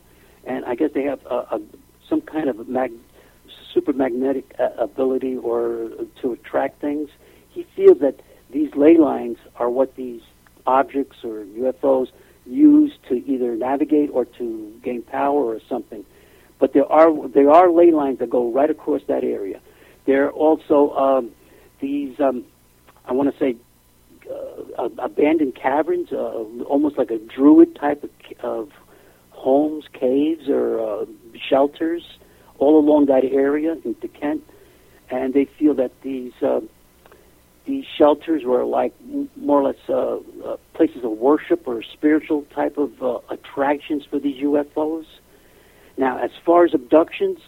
and I guess they have a, a, some kind of mag, super magnetic uh, ability or to attract things. He feels that these ley lines are what these objects or UFOs use to either navigate or to gain power or something but there are there are ley lines that go right across that area. There are also um, these um, I want to say uh, abandoned caverns, uh, almost like a druid type of, of homes, caves, or uh, shelters, all along that area into Kent, and they feel that these. Uh, these shelters were like more or less uh, uh, places of worship or spiritual type of uh, attractions for these UFOs. Now, as far as abductions,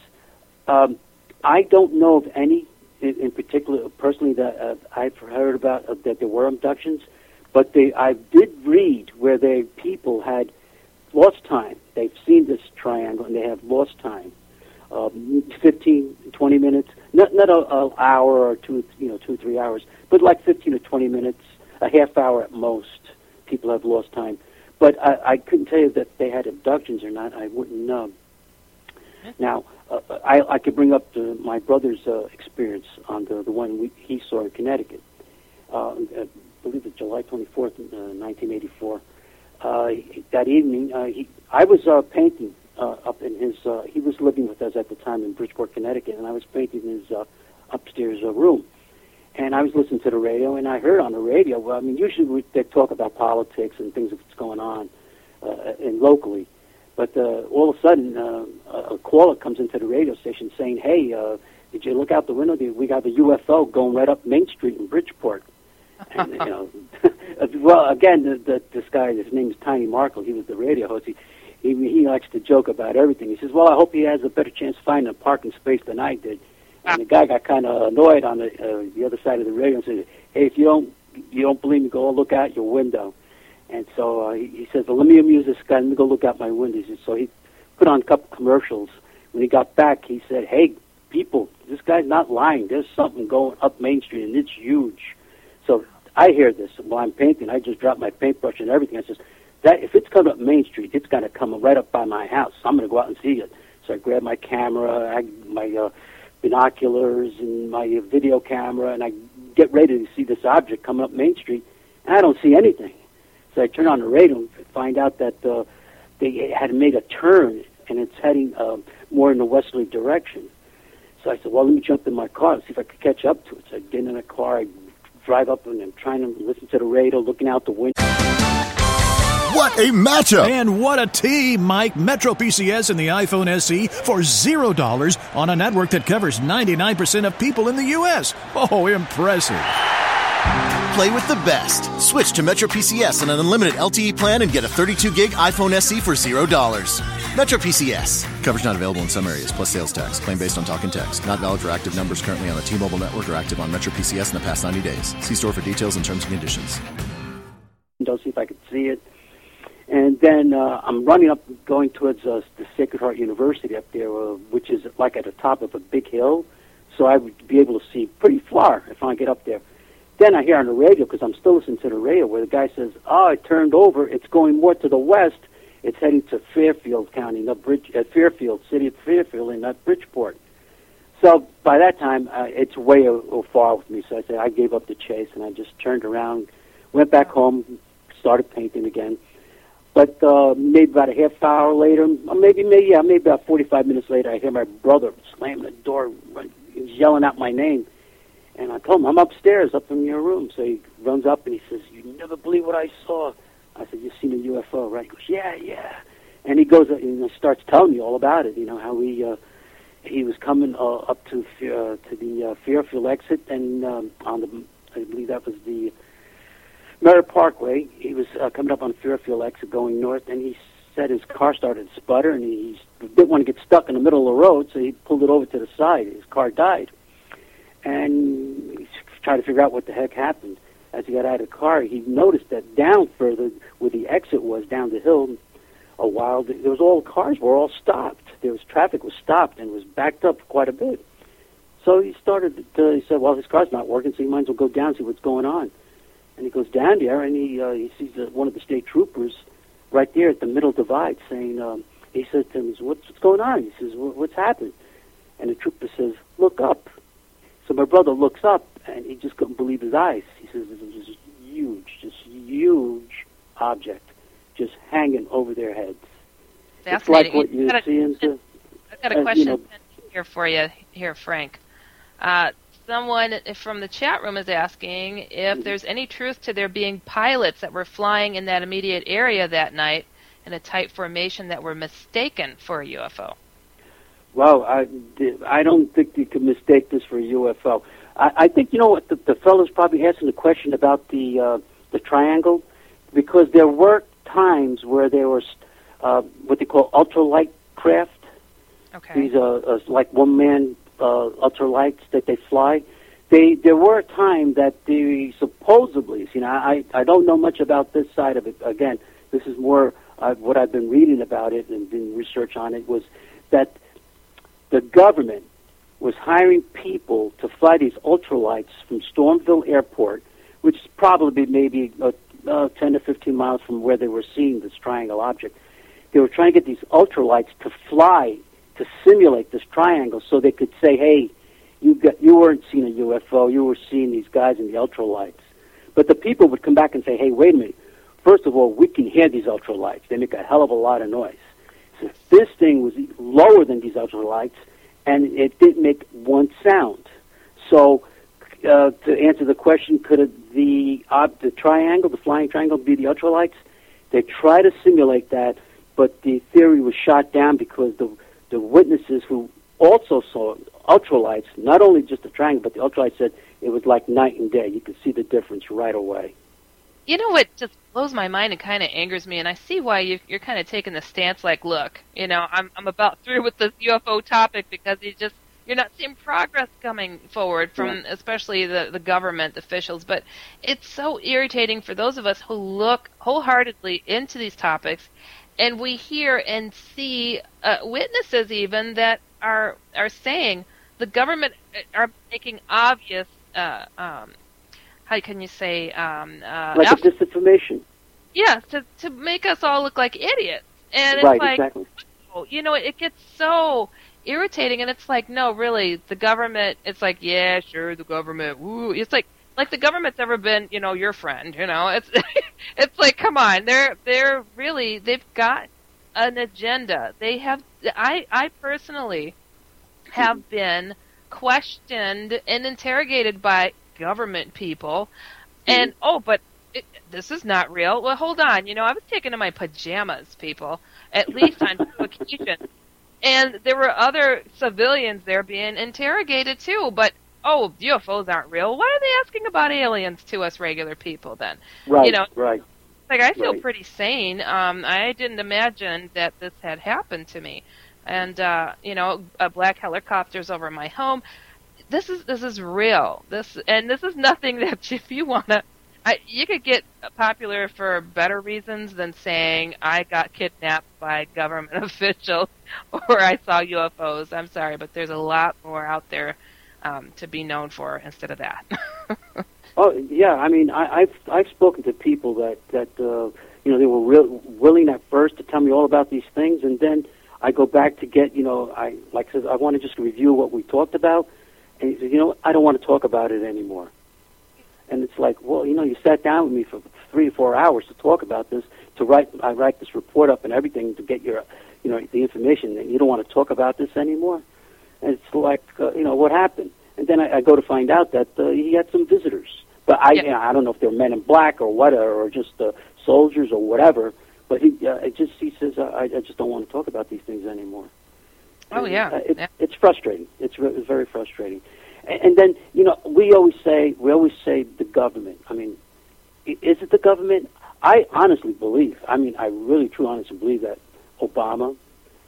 um, I don't know of any in, in particular, personally, that uh, I've heard about uh, that there were abductions, but they, I did read where they people had lost time. They've seen this triangle and they have lost time, um, 15, 20 minutes, not not a, hour or two, you know, two three hours, but like 15 or 20 minutes, a half hour at most. People have lost time, but I, I couldn't tell you that they had abductions or not. I wouldn't know. Now, uh, I, I could bring up the, my brother's uh, experience on the, the one we, he saw in Connecticut. Uh, I believe it's July 24th, uh, 1984. Uh, that evening, uh, he, I was uh, painting uh, up in his. Uh, he was living with us at the time in Bridgeport, Connecticut, and I was painting his uh, upstairs uh, room. And I was listening to the radio, and I heard on the radio. Well, I mean, usually we, they talk about politics and things that's going on, uh, and locally. But uh, all of a sudden, uh, a caller comes into the radio station saying, "Hey, uh, did you look out the window? We got the UFO going right up Main Street in Bridgeport." And you know, well, again, the, the, this guy, his name's Tiny Markle. He was the radio host. He, he he likes to joke about everything. He says, "Well, I hope he has a better chance finding a parking space than I did." And the guy got kind of annoyed on the uh, the other side of the radio and said, "Hey, if you don't you don't believe me, go look out your window." And so uh, he, he says, "Well, let me amuse this guy. Let me go look out my windows." And so he put on a couple commercials. When he got back, he said, "Hey, people, this guy's not lying. There's something going up Main Street, and it's huge." So I hear this while I'm painting. I just drop my paintbrush and everything. I says, "That if it's coming up Main Street, it's going to come right up by my house. So I'm going to go out and see it." So I grab my camera, I, my uh, binoculars, and my video camera, and I get ready to see this object coming up Main Street, and I don't see anything. So I turn on the radio and find out that uh, they had made a turn and it's heading uh, more in the westerly direction. So I said, well, let me jump in my car and see if I could catch up to it. So I get in the car, I drive up, and I'm trying to listen to the radio, looking out the window. What a matchup! And what a team, Mike. Metro PCS and the iPhone SE for $0 on a network that covers 99% of people in the U.S. Oh, impressive. Play with the best. Switch to Metro PCS on an unlimited LTE plan and get a 32 gig iPhone SE for $0. Metro PCS. Coverage not available in some areas, plus sales tax. Claim based on talk and text. Not valid for active numbers currently on the T Mobile network or active on Metro PCS in the past 90 days. See store for details and terms and conditions. Don't see if I could see it. And then uh, I'm running up, going towards uh, the Sacred Heart University up there, uh, which is like at the top of a big hill. So I would be able to see pretty far if I get up there. Then I hear on the radio, because I'm still listening to the radio, where the guy says, "Oh, it turned over. It's going more to the west. It's heading to Fairfield County, not Bridge, uh, Fairfield, city of Fairfield, and not Bridgeport." So by that time, uh, it's way o- o- far with me. So I said I gave up the chase, and I just turned around, went back home, started painting again. But uh, maybe about a half hour later, maybe maybe yeah, maybe about 45 minutes later, I hear my brother slamming the door. He yelling out my name. And I told him, I'm upstairs, up in your room. So he runs up and he says, You never believe what I saw. I said, You've seen a UFO, right? He goes, Yeah, yeah. And he goes and starts telling me all about it, you know, how he uh, he was coming uh, up to uh, to the uh, Fairfield exit and um, on the, I believe that was the Merritt Parkway. He was uh, coming up on Fairfield exit going north, and he said his car started to sputter, and he didn't want to get stuck in the middle of the road, so he pulled it over to the side. His car died and trying to figure out what the heck happened. As he got out of the car, he noticed that down further, where the exit was down the hill, a while there was all cars were all stopped. There was traffic was stopped and was backed up quite a bit. So he started. To, he said, "Well, his car's not working, so he might as well go down and see what's going on." And he goes down there, and he uh, he sees uh, one of the state troopers right there at the middle divide, saying, um, "He says to him, what's, what's going on?" He says, "What's happened?" And the trooper says, "Look up." So my brother looks up and he just couldn't believe his eyes. He says, "This is just huge, just huge object, just hanging over their heads." It's like what You you got a- into. I've got uh, a you question know- here for you, here, Frank. Uh, someone from the chat room is asking if there's any truth to there being pilots that were flying in that immediate area that night in a tight formation that were mistaken for a UFO. Well, I, I don't think you can mistake this for a UFO. I, I think you know what the, the fellow's probably asking the question about the uh, the triangle, because there were times where there was uh, what they call ultralight craft. Okay. These uh, uh, like one man uh, ultralights that they fly. They there were a time that the supposedly, you know, I I don't know much about this side of it. Again, this is more uh, what I've been reading about it and doing research on it was that the government was hiring people to fly these ultralights from Stormville Airport, which is probably maybe uh, uh, 10 to 15 miles from where they were seeing this triangle object. They were trying to get these ultralights to fly to simulate this triangle so they could say, hey, you, got, you weren't seeing a UFO, you were seeing these guys in the ultralights. But the people would come back and say, hey, wait a minute. First of all, we can hear these ultralights. They make a hell of a lot of noise. This thing was lower than these ultralights, and it didn't make one sound. So, uh, to answer the question, could it, the uh, the triangle, the flying triangle, be the ultralights? They try to simulate that, but the theory was shot down because the the witnesses who also saw ultralights, not only just the triangle, but the ultralights said it was like night and day. You could see the difference right away. You know what just blows my mind and kind of angers me, and I see why you, you're kind of taking the stance like, look, you know, I'm I'm about through with this UFO topic because you just you're not seeing progress coming forward from Yeah. especially the the government officials. But it's so irritating for those of us who look wholeheartedly into these topics, and we hear and see uh, witnesses even that are are saying the government uh, are making obvious. Uh, um, how can you say um, uh, Like a disinformation. yeah, to to make us all look like idiots. And it's right, like, exactly. oh, you know, it gets so irritating, and it's like, no, really, the government. It's like, yeah, sure, the government. Woo. It's like, like the government's ever been, you know, your friend. You know, it's it's like, come on, they're they're really they've got an agenda. They have. I I personally have been questioned and interrogated by government people, and oh, but it, this is not real. Well, hold on. You know, I was taken in my pajamas, people, at least on two occasions. And there were other civilians there being interrogated too, but oh, UFOs aren't real. Why are they asking about aliens to us regular people then? Right, you know, right. Like I feel Right. pretty sane. Um, I didn't imagine that this had happened to me, and uh, you know, uh, black helicopters over my home. This is this is real. This and this is nothing that if you wanna, I, you could get popular for better reasons than saying I got kidnapped by government officials or I saw UFOs. I'm sorry, but there's a lot more out there um, to be known for instead of that. Oh yeah, I mean, I, I've I've spoken to people that that uh, you know they were real, willing at first to tell me all about these things, and then I go back to get you know I like I said I want to just review what we talked about, and he said, you know I don't want to talk about it anymore, and it's like well you know you sat down with me for three or four hours to talk about this to write I write this report up and everything to get your you know the information, and you don't want to talk about this anymore, and it's like uh, you know what happened. And then I, I go to find out that uh, he had some visitors. But I, Yeah. you know, I don't know if they're men in black or what, or just uh, soldiers or whatever. But he, uh, it just he says, I, I just don't want to talk about these things anymore. Oh yeah, uh, it, yeah. it's frustrating. It's, re- it's very frustrating. And, and then you know, we always say we always say the government. I mean, is it the government? I honestly believe. I mean, I really, truly, honestly believe that Obama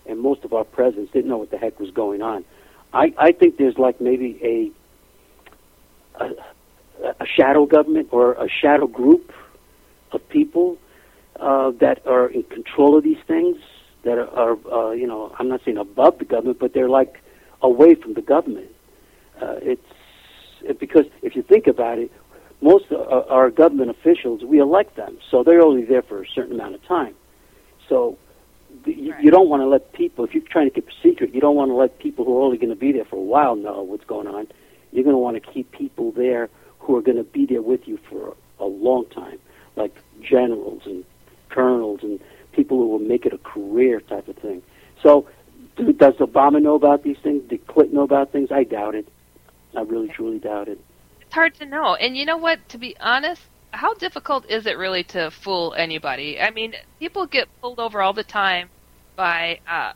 and most of our presidents didn't know what the heck was going on. I, I think there's like maybe a, a a shadow government or a shadow group of people uh, that are in control of these things that are, are uh, you know I'm not saying above the government, but they're like away from the government. Uh, it's it, because if you think about it, most of our, our government officials we elect them, so they're only there for a certain amount of time. So you, you don't want to let people if you're trying to keep a secret, you don't want to let people who are only going to be there for a while know what's going on. You're going to want to keep people there who are going to be there with you for a long time, like generals and colonels and people who will make it a career type of thing. So, do, does Obama know about these things? Did Clinton know about things? I doubt it. I really, truly doubt it. It's hard to know. And you know what? To be honest, how difficult is it really to fool anybody? I mean, people get pulled over all the time by uh,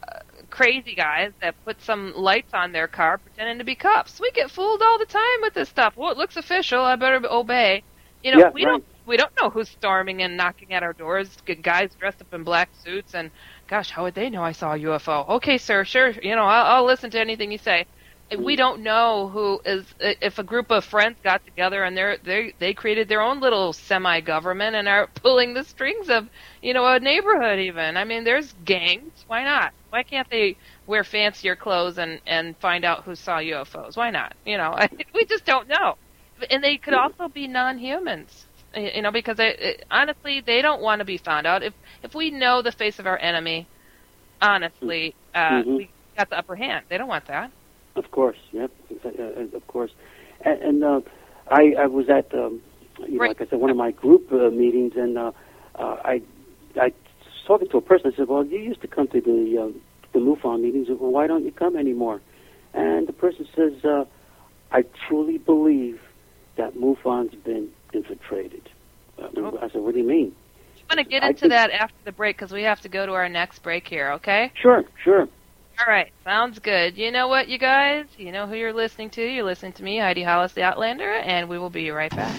crazy guys that put some lights on their car pretending to be cops. We get fooled all the time with this stuff. Well, it looks official. I better obey. You know, Yeah, we right. don't we don't know who's storming and knocking at our doors. G- Guys dressed up in black suits and gosh, how would they know I saw a UFO? Okay, sir, sure. You know, I'll, I'll listen to anything you say. We don't know who is if a group of friends got together and they're they they created their own little semi government and are pulling the strings of you know a neighborhood even. I mean there's gangs. Why not? Why can't they wear fancier clothes and and find out who saw ufos why not? You know we just don't know. And they could also be non-humans you know because they, it, honestly they don't want to be found out if if we know the face of our enemy honestly uh Mhm. we got the upper hand they don't want that Of course, yep, uh, of course. And, and uh, I, I was at, um, you know, like I said, one of my group uh, meetings, and uh, uh, I, I was talking to a person. I said, "Well, you used to come to the uh, the MUFON meetings. Well, why don't you come anymore?" And the person says, uh, "I truly believe that MUFON's been infiltrated." Uh, Oh. I said, "What do you mean?" I'm going to get into think- that after the break because we have to go to our next break here, okay? Sure, sure. All right, sounds good. You know what, you guys? You know who you're listening to. You're listening to me, Heidi Hollis, the Outlander, and we will be right back.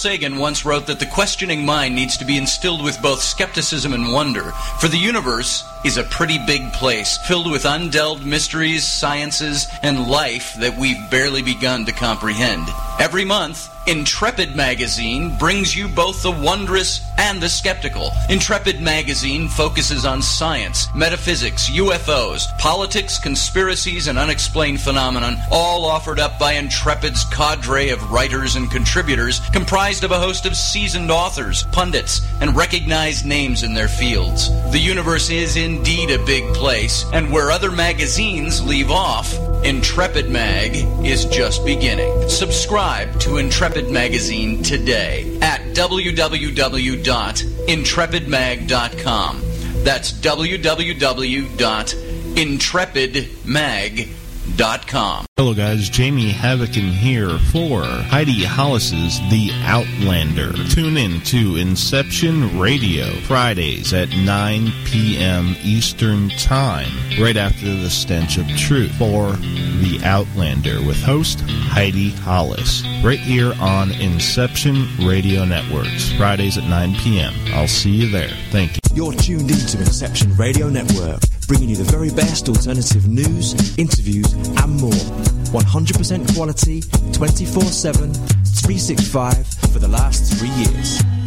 Sagan once wrote that the questioning mind needs to be instilled with both skepticism and wonder, for the universe is a pretty big place, filled with undelved mysteries, sciences, and life that we've barely begun to comprehend. Every month, Intrepid Magazine brings you both the wondrous and the skeptical. Intrepid Magazine focuses on science, metaphysics, UFOs, politics, conspiracies, and unexplained phenomenon, all offered up by Intrepid's cadre of writers and contributors, comprised of a host of seasoned authors, pundits, and recognized names in their fields. The universe is indeed a big place, and where other magazines leave off, Intrepid Mag is just beginning. Subscribe to Intrepid Magazine today at www.intrepidmag.com. That's www.intrepidmag.com. Hello, guys. Jamie Havocan here for Heidi Hollis's The Outlander. Tune in to Inception Radio Fridays at 9 p.m. Eastern Time, right after The Stench of Truth for The Outlander with host Heidi Hollis, right here on Inception Radio Networks, Fridays at 9 p.m. I'll see you there. Thank you. You're tuned into Inception Radio Network, bringing you the very best alternative news, interviews, and more. 100% quality, 24 7, 365 for the last three years.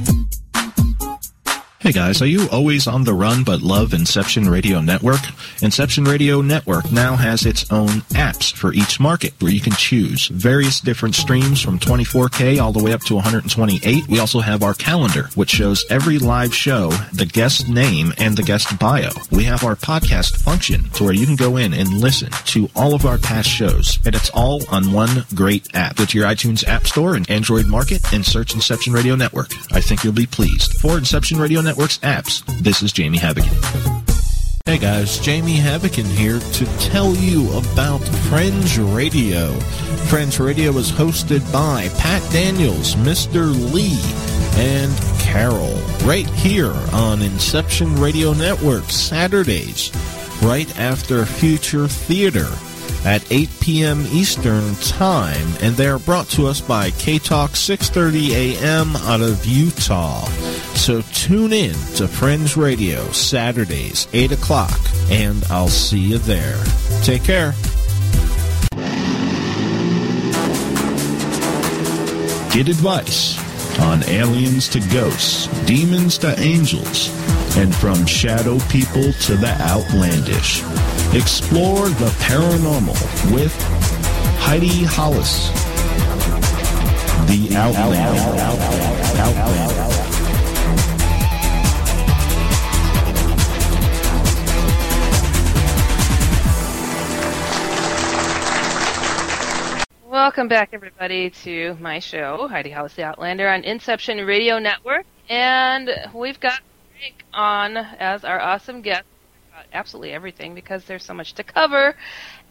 Hey guys, are you always on the run but love Inception Radio Network? Inception Radio Network now has its own apps for each market where you can choose various different streams from 24K all the way up to 128. We also have our calendar, which shows every live show, the guest name, and the guest bio. We have our podcast function to where you can go in and listen to all of our past shows, and it's all on one great app. Go to your iTunes App Store and Android Market and search Inception Radio Network. I think you'll be pleased. For Inception Radio Network, Network's apps. This is Jamie Havocan. Hey guys, Jamie Havocan here to tell you about Fringe Radio. Fringe Radio is hosted by Pat Daniels, Mr. Lee, and Carol, right here on Inception Radio Network, Saturdays, right after Future Theater at 8 p.m. Eastern Time, and they are brought to us by K-Talk 6:30 a.m. out of Utah. So tune in to Fringe Radio Saturdays 8 o'clock, and I'll see you there. Take care. Get advice on aliens to ghosts, demons to angels, and from shadow people to the outlandish. Explore the paranormal with Heidi Hollis. The Outlander. Welcome back, everybody, to my show, Heidi Hollis the Outlander, on Inception Radio Network. And we've got Frank on as our awesome guest absolutely everything because there's so much to cover.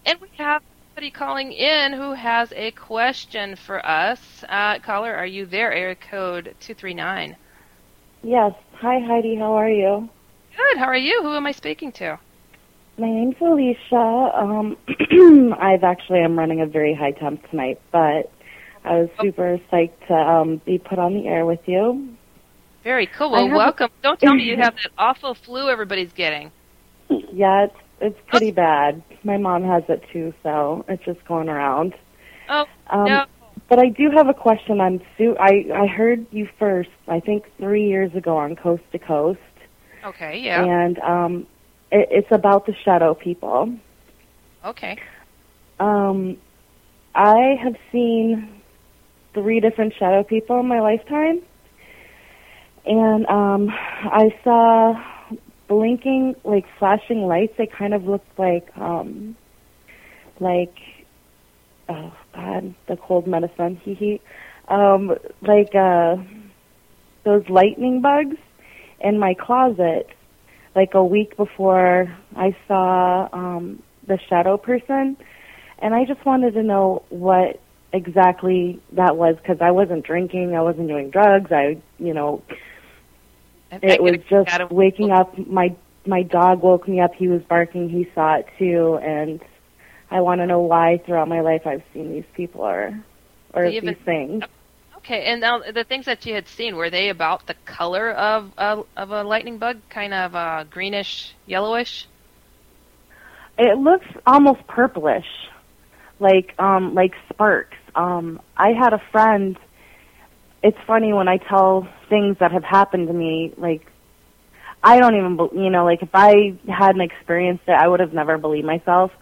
And we have somebody calling in who has a question for us. Uh, caller, are you there? Area code 239. Yes. Hi, Heidi. How are you? Good. How are you? Who am I speaking to? My name's Alicia. Um, I've actually I'm running a very high temp tonight, but I was super psyched to um, be put on the air with you. Very cool. Well, welcome. A... Don't tell me you have that awful flu everybody's getting. Yeah, it's it's pretty oh. bad. My mom has it too, so it's just going around. Oh um, no. But I do have a question. I'm su- I I heard you first. I think three years ago on Coast to Coast. Okay. Yeah. And um, it, it's about the shadow people. Okay. Um, I have seen three different shadow people in my lifetime, and um, I saw blinking, like flashing lights. They kind of looked like, um, like, oh God, the cold medicine. He he, um, like uh, those lightning bugs in my closet like a week before I saw um, the shadow person, and I just wanted to know what exactly that was because I wasn't drinking, I wasn't doing drugs. I, you know, it was just waking up. My my dog woke me up. He was barking. He saw it too, and I want to know why throughout my life I've seen these people or or so these things. Okay, and now the things that you had seen were they about the color of a of a lightning bug, kind of uh, greenish, yellowish? It looks almost purplish, like um like sparks. Um, I had a friend. It's funny when I tell things that have happened to me, like I don't even, you know, like if I hadn't experienced it, I would have never believed myself.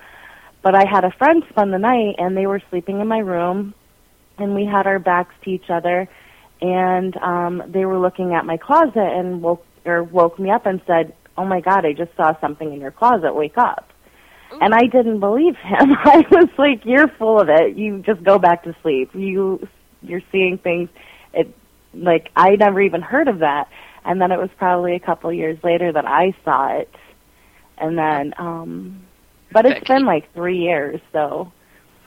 But I had a friend spend the night, and they were sleeping in my room, and we had our backs to each other, and um, they were looking at my closet and woke or woke me up and said, "Oh my God, I just saw something in your closet. Wake up!" And I didn't believe him. I was like, "You're full of it. You just go back to sleep. You you're seeing things." It like I never even heard of that. And then it was probably a couple years later that I saw it. And then um but it's been like 3 years, so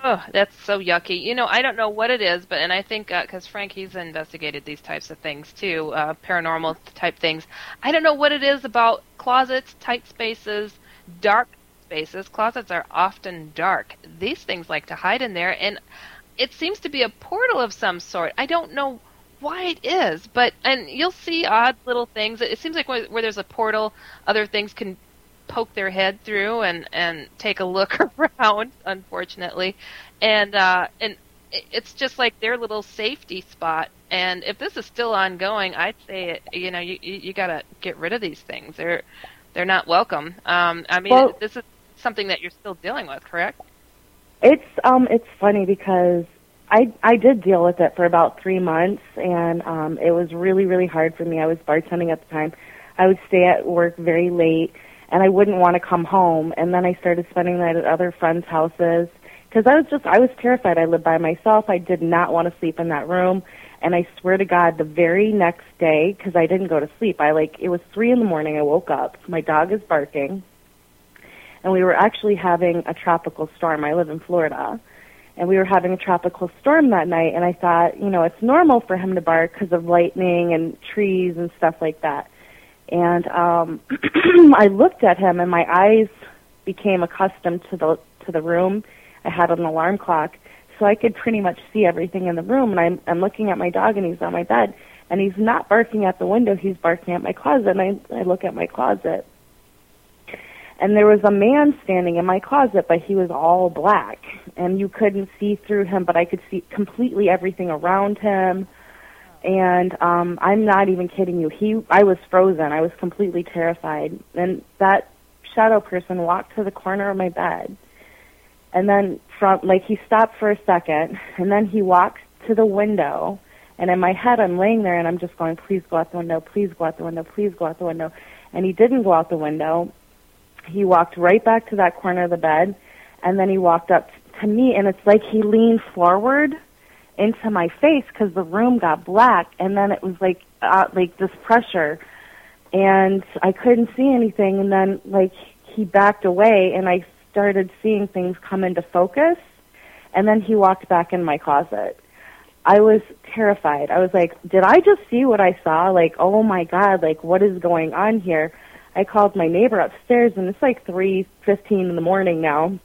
Oh, that's so yucky. You know, I don't know what it is, but and I think because Frank he's investigated these types of things too, uh, paranormal type things. I don't know what it is about closets, tight spaces, dark spaces. Closets are often dark. These things like to hide in there, and it seems to be a portal of some sort. I don't know why it is, but and you'll see odd little things. It seems like where, where there's a portal, other things can poke their head through and and take a look around. Unfortunately, and uh, and it's just like their little safety spot. And if this is still ongoing, I'd say it, you know you you, you got to get rid of these things. They're they're not welcome. Um, I mean, Well- this is something that you're still dealing with, correct? It's um it's funny because I I did deal with it for about three months and um it was really really hard for me. I was bartending at the time. I would stay at work very late and I wouldn't want to come home and then I started spending the night at other friends' houses because I was just I was terrified. I lived by myself. I did not want to sleep in that room. And I swear to God, the very next day, because I didn't go to sleep, I like it was three in the morning. I woke up. My dog is barking, and we were actually having a tropical storm. I live in Florida, and we were having a tropical storm that night. And I thought, you know, it's normal for him to bark because of lightning and trees and stuff like that. And um, I looked at him, and my eyes became accustomed to the to the room. I had an alarm clock, so I could pretty much see everything in the room. And I'm I'm looking at my dog, and he's on my bed, and he's not barking at the window. He's barking at my closet. And I I look at my closet, and there was a man standing in my closet, but he was all black, and you couldn't see through him, but I could see completely everything around him. And um I'm not even kidding you. He I was frozen. I was completely terrified. And that shadow person walked to the corner of my bed. And then from like he stopped for a second and then he walked to the window and in my head I'm laying there and I'm just going, Please go out the window, please go out the window, please go out the window and he didn't go out the window. He walked right back to that corner of the bed and then he walked up to me and it's like he leaned forward into my face because the room got black and then it was like uh, like this pressure and I couldn't see anything and then like he backed away and I started seeing things come into focus and then he walked back in my closet. I was terrified. I was like, did I just see what I saw? Like, oh my god, like what is going on here? I called my neighbor upstairs and it's like 3:15 in the morning now.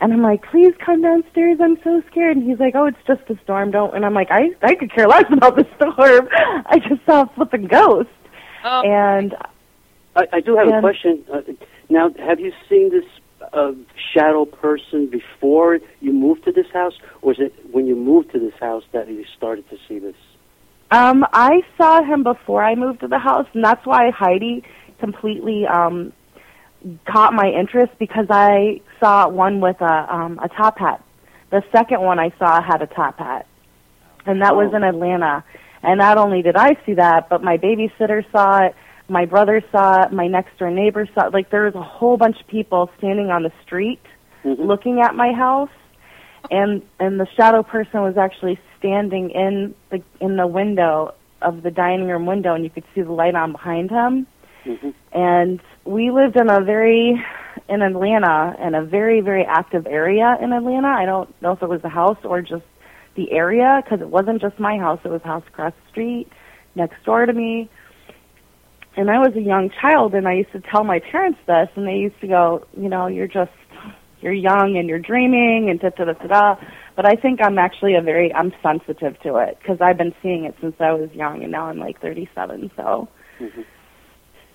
And I'm like, please come downstairs. I'm so scared. And he's like, oh, it's just a storm. Don't. And I'm like, I I could care less about the storm. I just saw a flipping ghost. Oh. And I, I do have a question. Uh, now, have you seen this uh, shadow person before you moved to this house, or is it when you moved to this house that you started to see this? Um, I saw him before I moved to the house, and that's why Heidi completely um, caught my interest because I saw one with a um, a top hat. The second one I saw had a top hat, and that was Oh. in Atlanta. And not only did I see that, but my babysitter saw it. My brother saw it. My next door neighbor saw it. Like there was a whole bunch of people standing on the street looking at my house and and the shadow person was actually standing in the in the window of the dining room window and you could see the light on behind him and we lived in a very in Atlanta in a very very active area in Atlanta I don't know if it was the house or just the area because it wasn't just my house it was house across the street next door to me and I was a young child and I used to tell my parents this and they used to go you know you're just you're young and you're dreaming and da da da da da. But I think I'm actually a very I'm sensitive to it because I've been seeing it since I was young, and now I'm like 37. So Mm-hmm.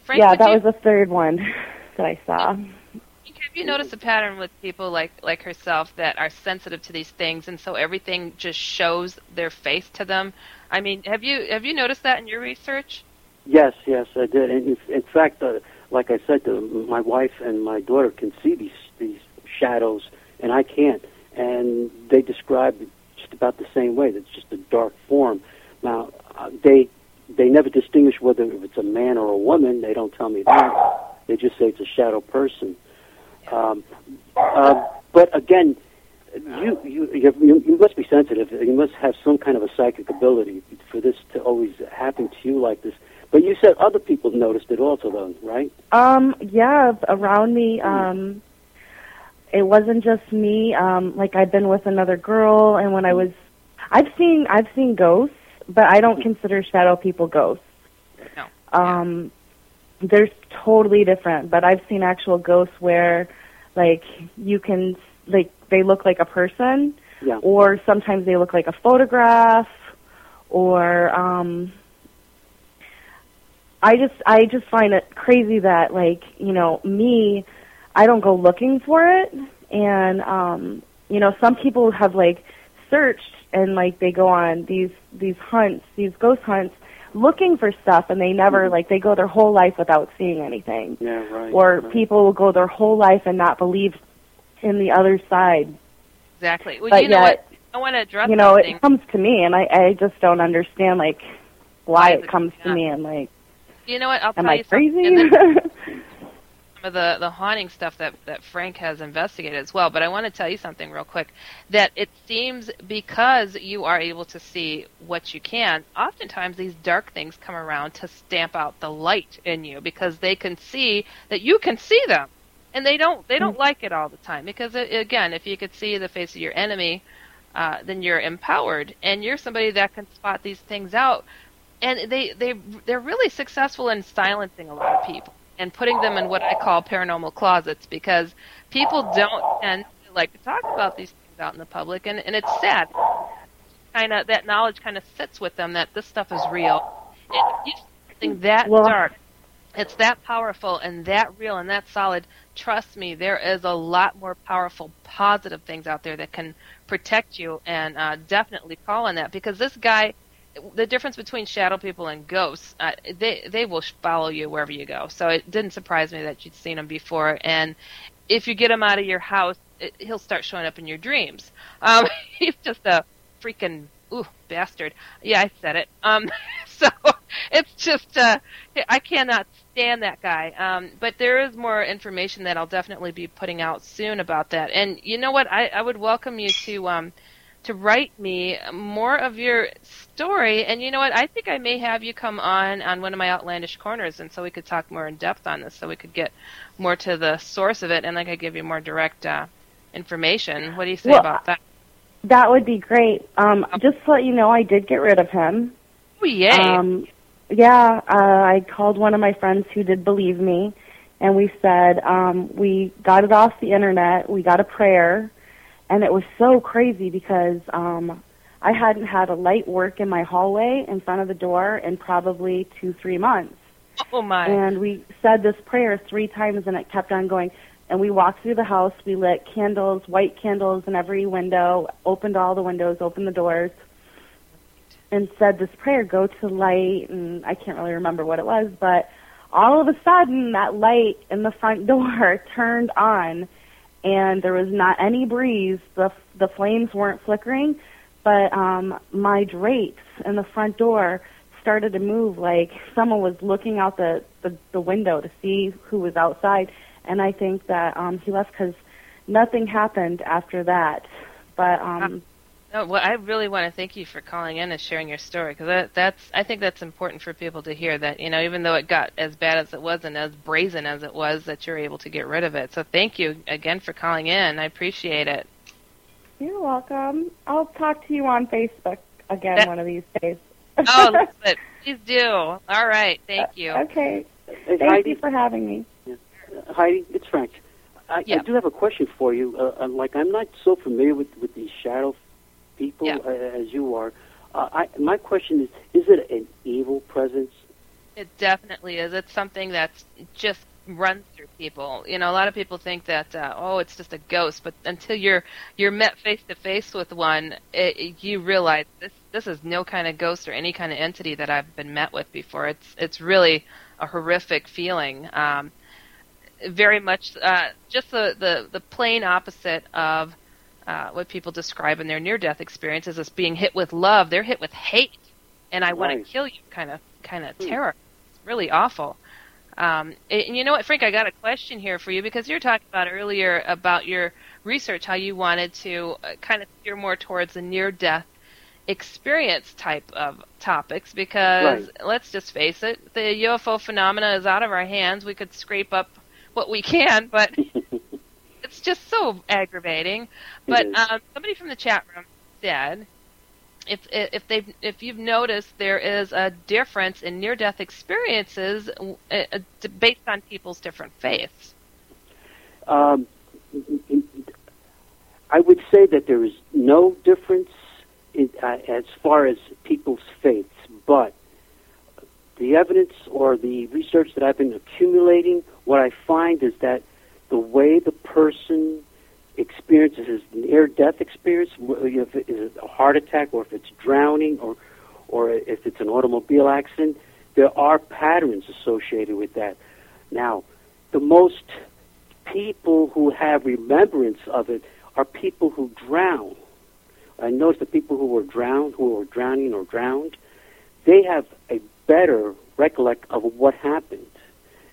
Frank, yeah, that you- was the third one that I saw. Have you noticed a pattern with people like like herself that are sensitive to these things, and so everything just shows their face to them? I mean, have you have you noticed that in your research? Yes, yes, I did. And in, in fact, uh, like I said, uh, my wife and my daughter can see these these shadows, and I can't. And they describe it just about the same way. It's just a dark form. Now, uh, they they never distinguish whether if it's a man or a woman. They don't tell me that. They just say it's a shadow person. Um, uh, but again, you, you you you must be sensitive. You must have some kind of a psychic ability for this to always happen to you like this. But you said other people noticed it also, though, right? Um, yeah, around me, um, it wasn't just me. Um, like I've been with another girl, and when I was, I've seen, I've seen ghosts, but I don't consider shadow people ghosts. No. Um, they're totally different. But I've seen actual ghosts where, like, you can, like, they look like a person, Yeah. or sometimes they look like a photograph, or um, I just I just find it crazy that like you know me, I don't go looking for it, and um, you know some people have like searched and like they go on these these hunts, these ghost hunts, looking for stuff, and they never mm-hmm. like they go their whole life without seeing anything, Yeah, right. or right. people will go their whole life and not believe in the other side. Exactly. Well, But you know yet, what? I want to address you know, something. it comes to me, and I I just don't understand like why Why is it it comes to coming me, and like you know what? I'll am tell I you something. crazy? And then some of the the haunting stuff that that Frank has investigated as well. But I want to tell you something real quick. That it seems because you are able to see what you can. Oftentimes these dark things come around to stamp out the light in you because they can see that you can see them, and they don't they don't like it all the time because again, if you could see the face of your enemy. Uh, then you're empowered, and you're somebody that can spot these things out and they they they're really successful in silencing a lot of people and putting them in what I call paranormal closets because people don't tend to like to talk about these things out in the public and and it's sad. Kind of that knowledge kind of sits with them that this stuff is real. And if you see something that Well- dark it's that powerful and that real and that solid trust me there is a lot more powerful positive things out there that can protect you and uh, definitely call on that because this guy the difference between shadow people and ghosts, uh, they they will follow you wherever you go. So it didn't surprise me that you'd seen him before. And if you get him out of your house, it, he'll start showing up in your dreams. Um, he's just a freaking ooh bastard. Yeah, I said it. Um, so it's just uh, I cannot stand that guy. Um, but there is more information that I'll definitely be putting out soon about that. And you know what? I, I would welcome you to. Um, to write me more of your story. And you know what? I think I may have you come on on one of my outlandish corners, and so we could talk more in depth on this, so we could get more to the source of it, and like I could give you more direct uh, information. What do you say Well, about that? that would be great. Um, just to let you know, I did get rid of him. Oh yay! Um, yeah, uh, I called one of my friends who did believe me, and we said um, we got it off the internet. We got a prayer, and it was so crazy because um, I hadn't had a light work in my hallway in front of the door in probably two, three months. oh my! And we said this prayer three times, and it kept on going. And we walked through the house. We lit candles, white candles in every window, opened all the windows, opened the doors, and said this prayer, go to light. And I can't really remember what it was, but all of a sudden, that light in the front door turned on, and there was not any breeze. The the flames weren't flickering, but um, my drapes in the front door started to move like someone was looking out the, the, the window to see who was outside. And I think that um, he left because nothing happened after that. But um, No, well, I really want to thank you for calling in and sharing your story because that, that's I think that's important for people to hear that you know even though it got as bad as it was and as brazen as it was that you're able to get rid of it. So thank you again for calling in. I appreciate it. you're welcome. I'll talk to you on Facebook again That- one of these days. Oh, Elizabeth, please do. All right, thank you. okay. Thank Heidi, you for having me. uh, Heidi, it's Frank. I, Yeah. I do have a question for you. Uh, uh, like, I'm not so familiar with, with these shadow people Yeah. uh, as you are. Uh, I, my question is: Is it an evil presence? It definitely is. It's something that's just runs through people. You know, a lot of people think that uh, oh, it's just a ghost, but until you're you're met face to face with one, it, you realize this this is no kind of ghost or any kind of entity that I've been met with before. It's it's really a horrific feeling. Um, very much uh, just the, the the plain opposite of uh, what people describe in their near death experiences as being hit with love. They're hit with hate, and I want to kill you kind of kind of terror. It's really awful. Um, and you know what, Frank? I got a question here for you because you were talking about earlier about your research, how you wanted to uh, kind of steer more towards the near-death experience type of topics. Because Right. let's just face it, the UFO phenomena is out of our hands. We could scrape up what we can, but it's just so aggravating. But um, somebody from the chat room said if if they if you've noticed there is a difference in near death experiences uh, uh, based on people's different faiths. Um, I would say that there is no difference in, uh, as far as people's faiths, but the evidence or the research that I've been accumulating, what I find is that the way the person experiences his near-death experience, if it is a heart attack or if it's drowning or or if it's an automobile accident, there are patterns associated with that. Now, the most people who have remembrance of it are people who drown. I noticed the people who were drowned, who were drowning or drowned, they have a better recollect of what happened,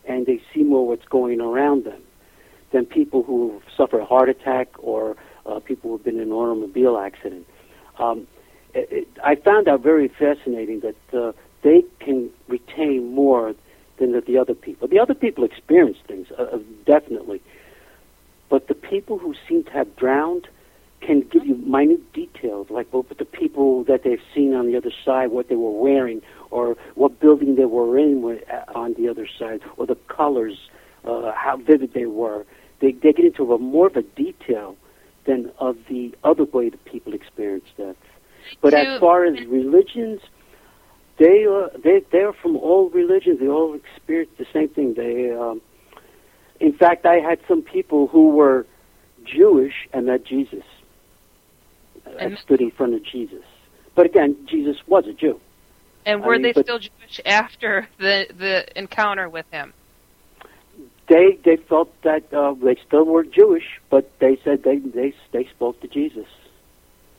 and they see more what's going around them than people who suffer a heart attack or uh, people who've been in an automobile accident. Um, it, it, I found out very fascinating that uh, they can retain more than the, the other people. The other people experience things, uh, uh, definitely. But the people who seem to have drowned can give you minute details, like what the people that they've seen on the other side, what they were wearing, or what building they were in uh, on the other side, or the colors, uh, how vivid they were. They, they get into a more of a detail than of the other way that people experience death. But as far as religions, they uh, they they're from all religions. They all experience the same thing. They, um, in fact, I had some people who were Jewish and met Jesus, and And- stood in front of Jesus. But again, Jesus was a Jew. And I were mean, they still Jewish after the the encounter with him? They they felt that uh, they still were Jewish, but they said they they they spoke to Jesus.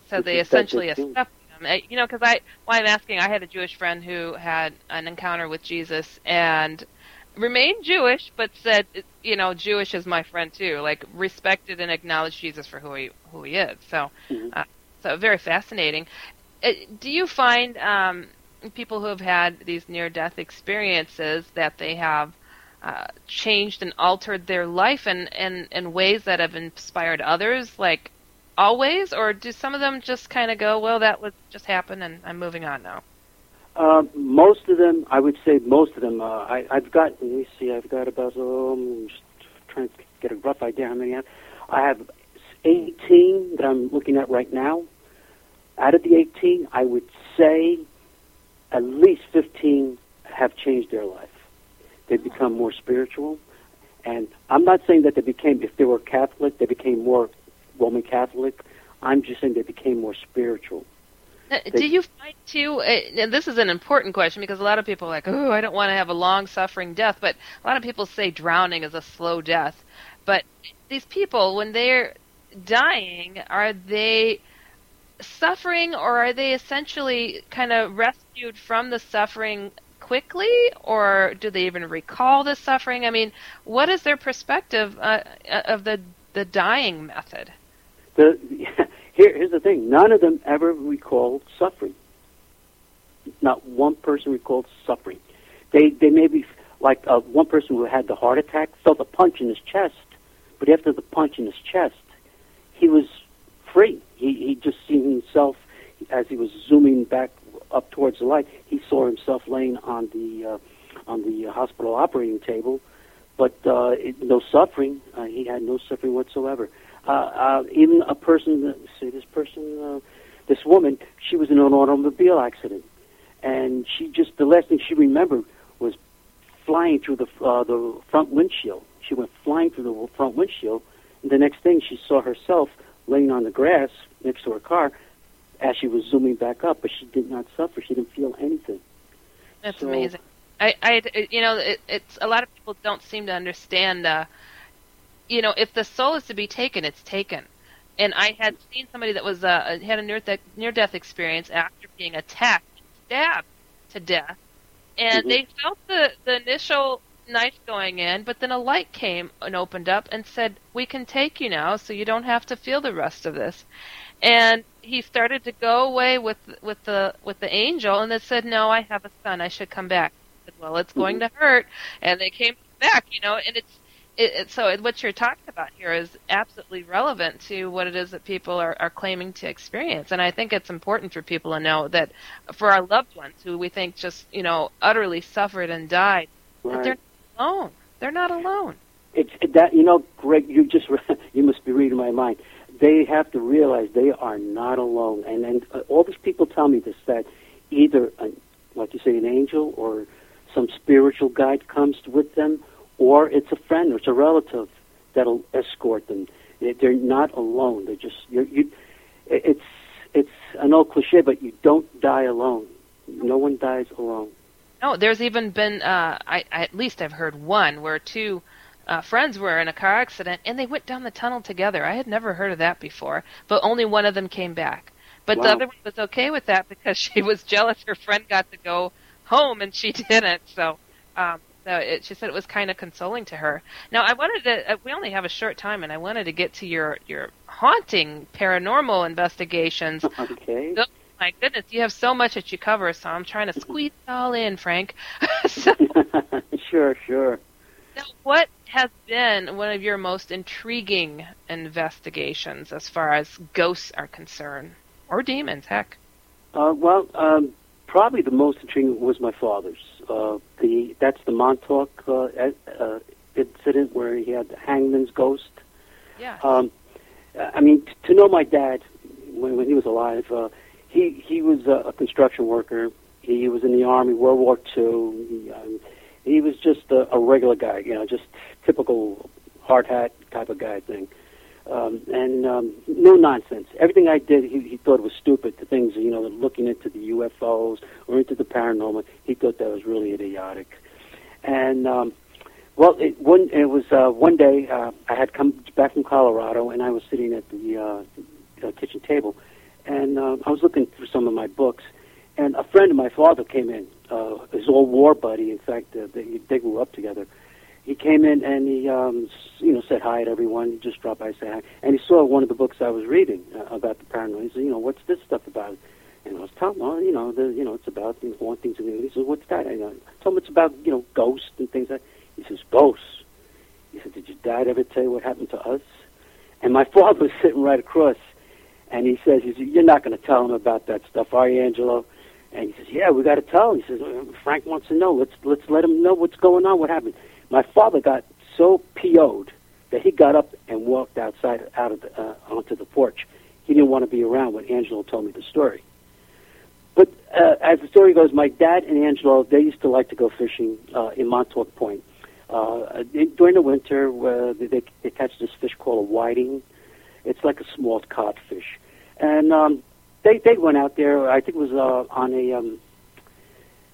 So they essentially accepted him. Uh, You know, because I why I'm asking, I had a Jewish friend who had an encounter with Jesus and remained Jewish, but said, you know, Jewish is my friend too. Like respected and acknowledged Jesus for who he who he is. So, Mhm. uh, so very fascinating. Uh, do you find um, people who have had these near death experiences that they have uh, changed and altered their life in, in, in ways that have inspired others, like always, or do some of them just kind of go, well, that was just happened and I'm moving on now? Uh, most of them, I would say, most of them. Uh, I, I've got. Let me see. I've got about. Um, just trying to get a rough idea how many I have. I have 18 that I'm looking at right now. Out of the 18, I would say at least 15 have changed their life. They've become more spiritual, and I'm not saying that they became. If they were Catholic, they became more Roman Catholic. I'm just saying they became more spiritual. Uh, Do you find too? Uh, and this is an important question because a lot of people are like, "Oh, I don't want to have a long suffering death," but a lot of people say drowning is a slow death. But these people, when they're dying, are they suffering, or are they essentially kind of rescued from the suffering quickly, or do they even recall the suffering? I mean, what is their perspective uh, of the the dying method? The, here, here's the thing: none of them ever recalled suffering. Not one person recalled suffering. They they maybe like uh, one person who had the heart attack felt a punch in his chest, but after the punch in his chest, he was free. He he just seen himself as he was zooming back up towards the light. He saw himself laying on the uh, on the hospital operating table, but uh, it, no suffering. Uh, he had no suffering whatsoever. Uh, uh, even a person, say this person, uh, this woman, she was in an automobile accident, and she just the last thing she remembered was flying through the uh, the front windshield. She went flying through the front windshield, and the next thing she saw herself laying on the grass next to her car as she was zooming back up, but she did not suffer. She didn't feel anything. That's So- amazing. I, I, you know, it, it's a lot of people don't seem to understand. Uh, you know, if the soul is to be taken, it's taken. And I had seen somebody that was uh, had a near death near death experience after being attacked, stabbed to death, and Mhm. they felt the the initial knife going in, but then a light came and opened up and said, "We can take you now, so you don't have to feel the rest of this." And he started to go away with with the with the angel, and it said, "No, I have a son. I should come back." Said, well, it's going mm-hmm. to hurt, and they came back, you know, and it's. It, it, so what you're talking about here is absolutely relevant to what it is that people are, are claiming to experience, and I think it's important for people to know that for our loved ones who we think just you know utterly suffered and died, that Right. they're not alone. They're not alone. It's that you know, Greg. You just you must be reading my mind. They have to realize they are not alone, and and uh, all these people tell me this that either, an, like you say, an angel or some spiritual guide comes with them, or it's a friend or it's a relative that'll escort them. They- They're not alone. They're just you're, you. It's it's an old cliche, but you don't die alone. No one dies alone. No, there's even been uh, I, I at least I've heard one where two uh, friends were in a car accident and they went down the tunnel together. I had never heard of that before, but only one of them came back. But the other one was okay with that because she was jealous her friend got to go home and she didn't. So, um, so it, she said it was kind of consoling to her. Now, I wanted to. Uh, we only have a short time, and I wanted to get to your your haunting paranormal investigations. Okay. Oh, my goodness, you have so much that you cover, so I'm trying to squeeze it all in, Frank. so, sure, sure. now, what has been one of your most intriguing investigations as far as ghosts are concerned, or demons? Heck, Uh, well, um, probably the most intriguing was my father's. Uh, the that's the Montauk uh, uh, incident where he had the hangman's ghost. yeah. Um, I mean, t- to know my dad when, when he was alive, uh, he he was a, a construction worker. He was in the army, World War II. He, um, he was just a, a regular guy, you know, just typical hard hat type of guy thing. Um, and um, no nonsense. Everything I did, he, he thought was stupid. The things, you know, looking into the UFOs or into the paranormal, he thought that was really idiotic. And um, well, it, one it was uh, one day uh, I had come back from Colorado, and I was sitting at the uh, uh, kitchen table, and uh, I was looking through some of my books, and a friend of my father came in, uh, his old war buddy. In fact, uh, they, they grew up together. He came in and he, um, you know, said hi to everyone. He just dropped by, say hi, and he saw one of the books I was reading uh, about the paranormal. He said, you know, what's this stuff about? And I was telling him, well, you know, the, you know, it's about you know, hauntings and he said, what's that? And I told him it's about you know ghosts and things like. He says, ghosts. He said, did your dad ever tell you what happened to us? And my father was sitting right across, and he says, said, you're not going to tell him about that stuff, are you, Angelo? And he says, yeah, we got to tell. He says, "Uh, Frank wants to know. Let's let's let him know what's going on. What happened? My father got so PO'd that he got up and walked outside out of the, uh, onto the porch. He didn't want to be around when Angelo told me the story. But uh, as the story goes, my dad and Angelo they used to like to go fishing uh, in Montauk Point. Uh, in- during the winter, uh, they, they they catch this fish called a whiting. It's like a small codfish, and um, they they went out there. I think it was uh, on a um,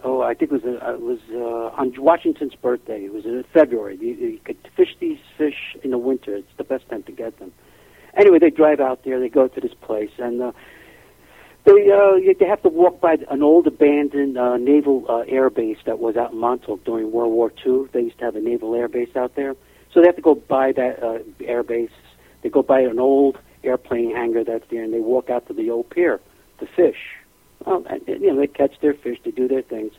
oh I think it was a, it was uh, on Washington's birthday. It was in February. You, you could fish these fish in the winter. It's the best time to get them. Anyway, they drive out there. They go to this place, and uh, they uh, they have to walk by an old abandoned uh, naval uh, air base that was out in Montauk during World War II. They used to have a naval air base out there, so they have to go by that uh, air base. They go by an old airplane hangar that's there, and they walk out to the old pier to fish. Well, you know, they catch their fish, they do their things.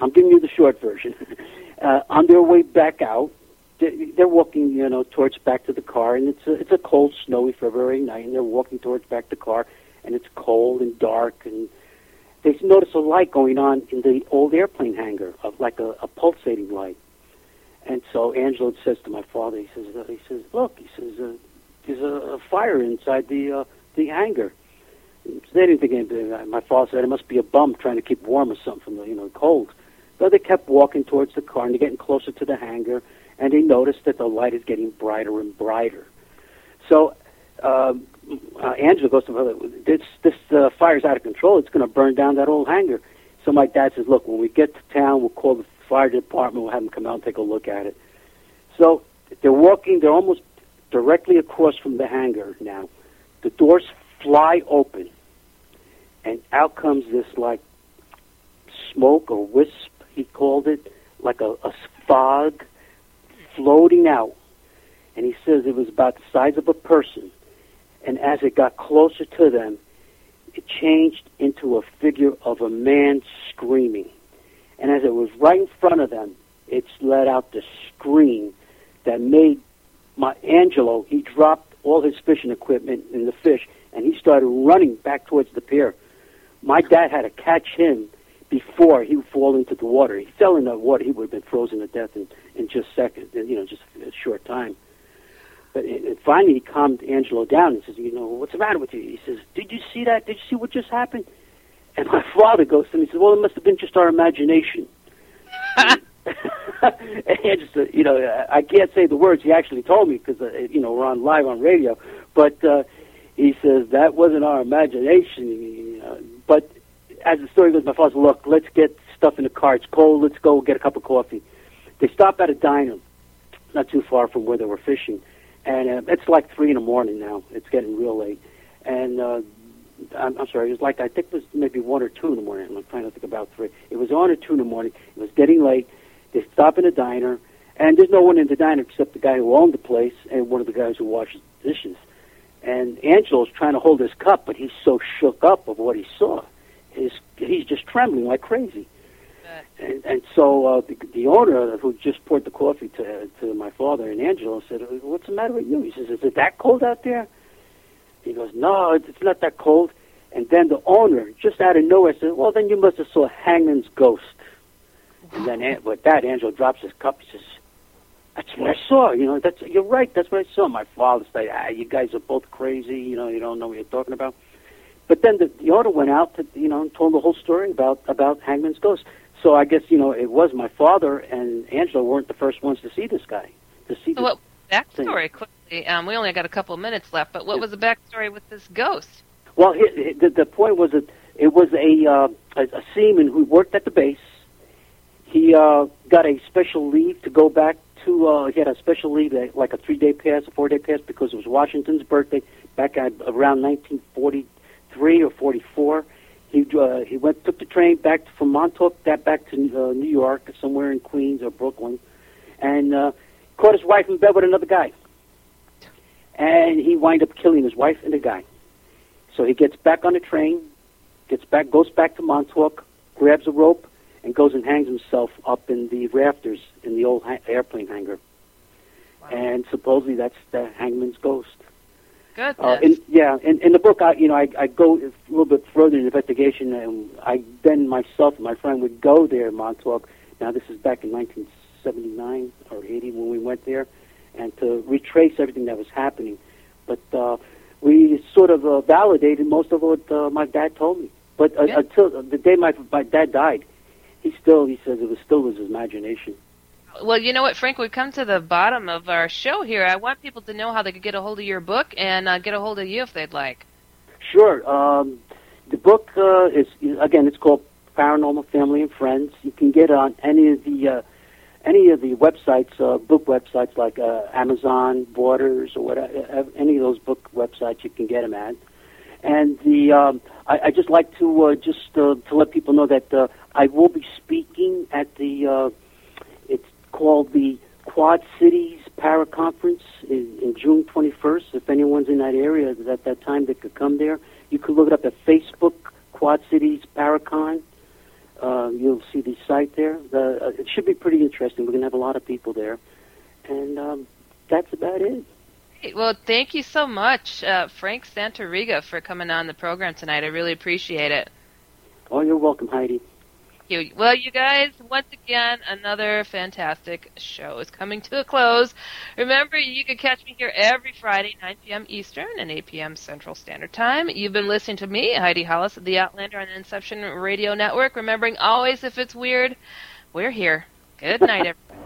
I'm giving you the short version. uh, on their way back out, they- they're walking, you know, towards back to the car, and it's a, it's a cold, snowy February night, and they're walking towards back to the car, and it's cold and dark, and they notice a light going on in the old airplane hangar, of like a, a pulsating light. And so Angelo says to my father, he says, he says, look, he says, uh, there's a, a fire inside the uh, the hangar. They didn't think anything. My father said it must be a bum trying to keep warm or something from the you know cold. So they kept walking towards the car and they're getting closer to the hangar, and they noticed that the light is getting brighter and brighter. So um, uh, Angelo goes to her, this this uh, fire's out of control. It's going to burn down that old hangar. So my dad says, look, when we get to town, we'll call the fire department. We'll have them come out and take a look at it. So they're walking. They're almost directly across from the hangar now. The doors fly open, and out comes this like smoke or wisp. He called it like a, a fog floating out, and he says it was about the size of a person. And as it got closer to them, it changed into a figure of a man screaming. And as it was right in front of them, it let out the scream that made my Angelo, he dropped all his fishing equipment in the fish and he started running back towards the pier. My dad had to catch him before he would fall into the water. He fell in the water, he would have been frozen to death in, in just seconds, you know, just a short time. But it, it finally, he calmed Angelo down and says, "You know, what's the matter with you?" He says, "Did you see that? Did you see what just happened?" And my father goes to me and says, "Well, it must have been just our imagination." and just, uh, you know, I can't say the words he actually told me because, uh, you know, we're on live on radio. But uh, he says that wasn't our imagination. You know. But as the story goes, my father says, "Look, let's get stuff in the car. It's cold. Let's go get a cup of coffee." They stop at a diner, not too far from where they were fishing and uh, it's like three in the morning now. It's getting real late, and uh, I'm, I'm sorry. It was like I think it was maybe one or two in the morning. I'm trying to think about three. It was one or two in the morning. It was getting late. They stop in a diner, and there's no one in the diner except the guy who owned the place and one of the guys who washes dishes. And Angelo's trying to hold his cup, but he's so shook up of what he saw. His he's just trembling like crazy. And, and so uh, the, the owner who just poured the coffee to to my father and Angelo said, "What's the matter with you?" He says, "Is it that cold out there?" He goes, "No, it's not that cold." And then the owner, just out of nowhere, said, "Well, then you must have saw Hangman's ghost." And then with that, Angelo drops his cup. He says, "That's what I saw. You know, that's you're right. That's what I saw." My father said, "Ah, you guys are both crazy. You know, you don't know what you're talking about." But then the, the owner went out to, you know, and told the whole story about about Hangman's ghost. So I guess you know it was my father and Angelo weren't the first ones to see this guy. To see so what backstory quickly? Um, we only got a couple of minutes left, but what was the backstory with this ghost? Well, he, the, the point was that it was a, uh, a a seaman who worked at the base. He uh, got a special leave to go back to. Uh, he had a special leave, like a three day pass, a four day pass, because it was Washington's birthday back at around 1943 or 44 he uh, he went took the train back from Montauk, that back to uh, New York, somewhere in Queens or Brooklyn, and uh, caught his wife in bed with another guy. And he wind up killing his wife and the guy. So he gets back on the train, gets back, goes back to Montauk, grabs a rope, and goes and hangs himself up in the rafters in the old ha- airplane hangar. Wow. And supposedly that's the hangman's ghost. Goodness. Uh, in, yeah, in, in the book, I you know I, I go a little bit further in the investigation, and I then myself and my friend would go there in Montauk. Now this is back in 1979 or 80 when we went there, and to retrace everything that was happening. But uh, we sort of uh, validated most of what uh, my dad told me. But uh, yeah. until the day my my dad died, he still he says it was still his imagination. Well, you know what, Frank? We've come to the bottom of our show here. I want people to know how they could get a hold of your book and uh, get a hold of you if they'd like. Sure. Um, the book uh, is again, it's called Paranormal Family and Friends. You can get it on any of the uh, any of the websites, uh, book websites like uh, Amazon, Borders, or whatever. Any of those book websites, you can get them at. And the um, I, I just like to uh, just uh, to let people know that uh, I will be speaking at the uh, it's called the Quad Cities Para Conference in, in June 21st. If anyone's in that area at that time, they could come there. You could look it up at Facebook, Quad Cities Paracon. Uh, you'll see the site there. The, uh, it should be pretty interesting. We're going to have a lot of people there. And um, that's about it. Well, thank you so much, uh, Frank Santariga, for coming on the program tonight. I really appreciate it. Oh, you're welcome, Heidi. you. Well, you guys, once again, another fantastic show is coming to a close. Remember, you can catch me here every Friday, 9 p.m. Eastern and 8 p.m. Central Standard Time. You've been listening to me, Heidi Hollis, the Outlander on the Inception Radio Network. Remembering always, if it's weird, we're here. Good night, everybody.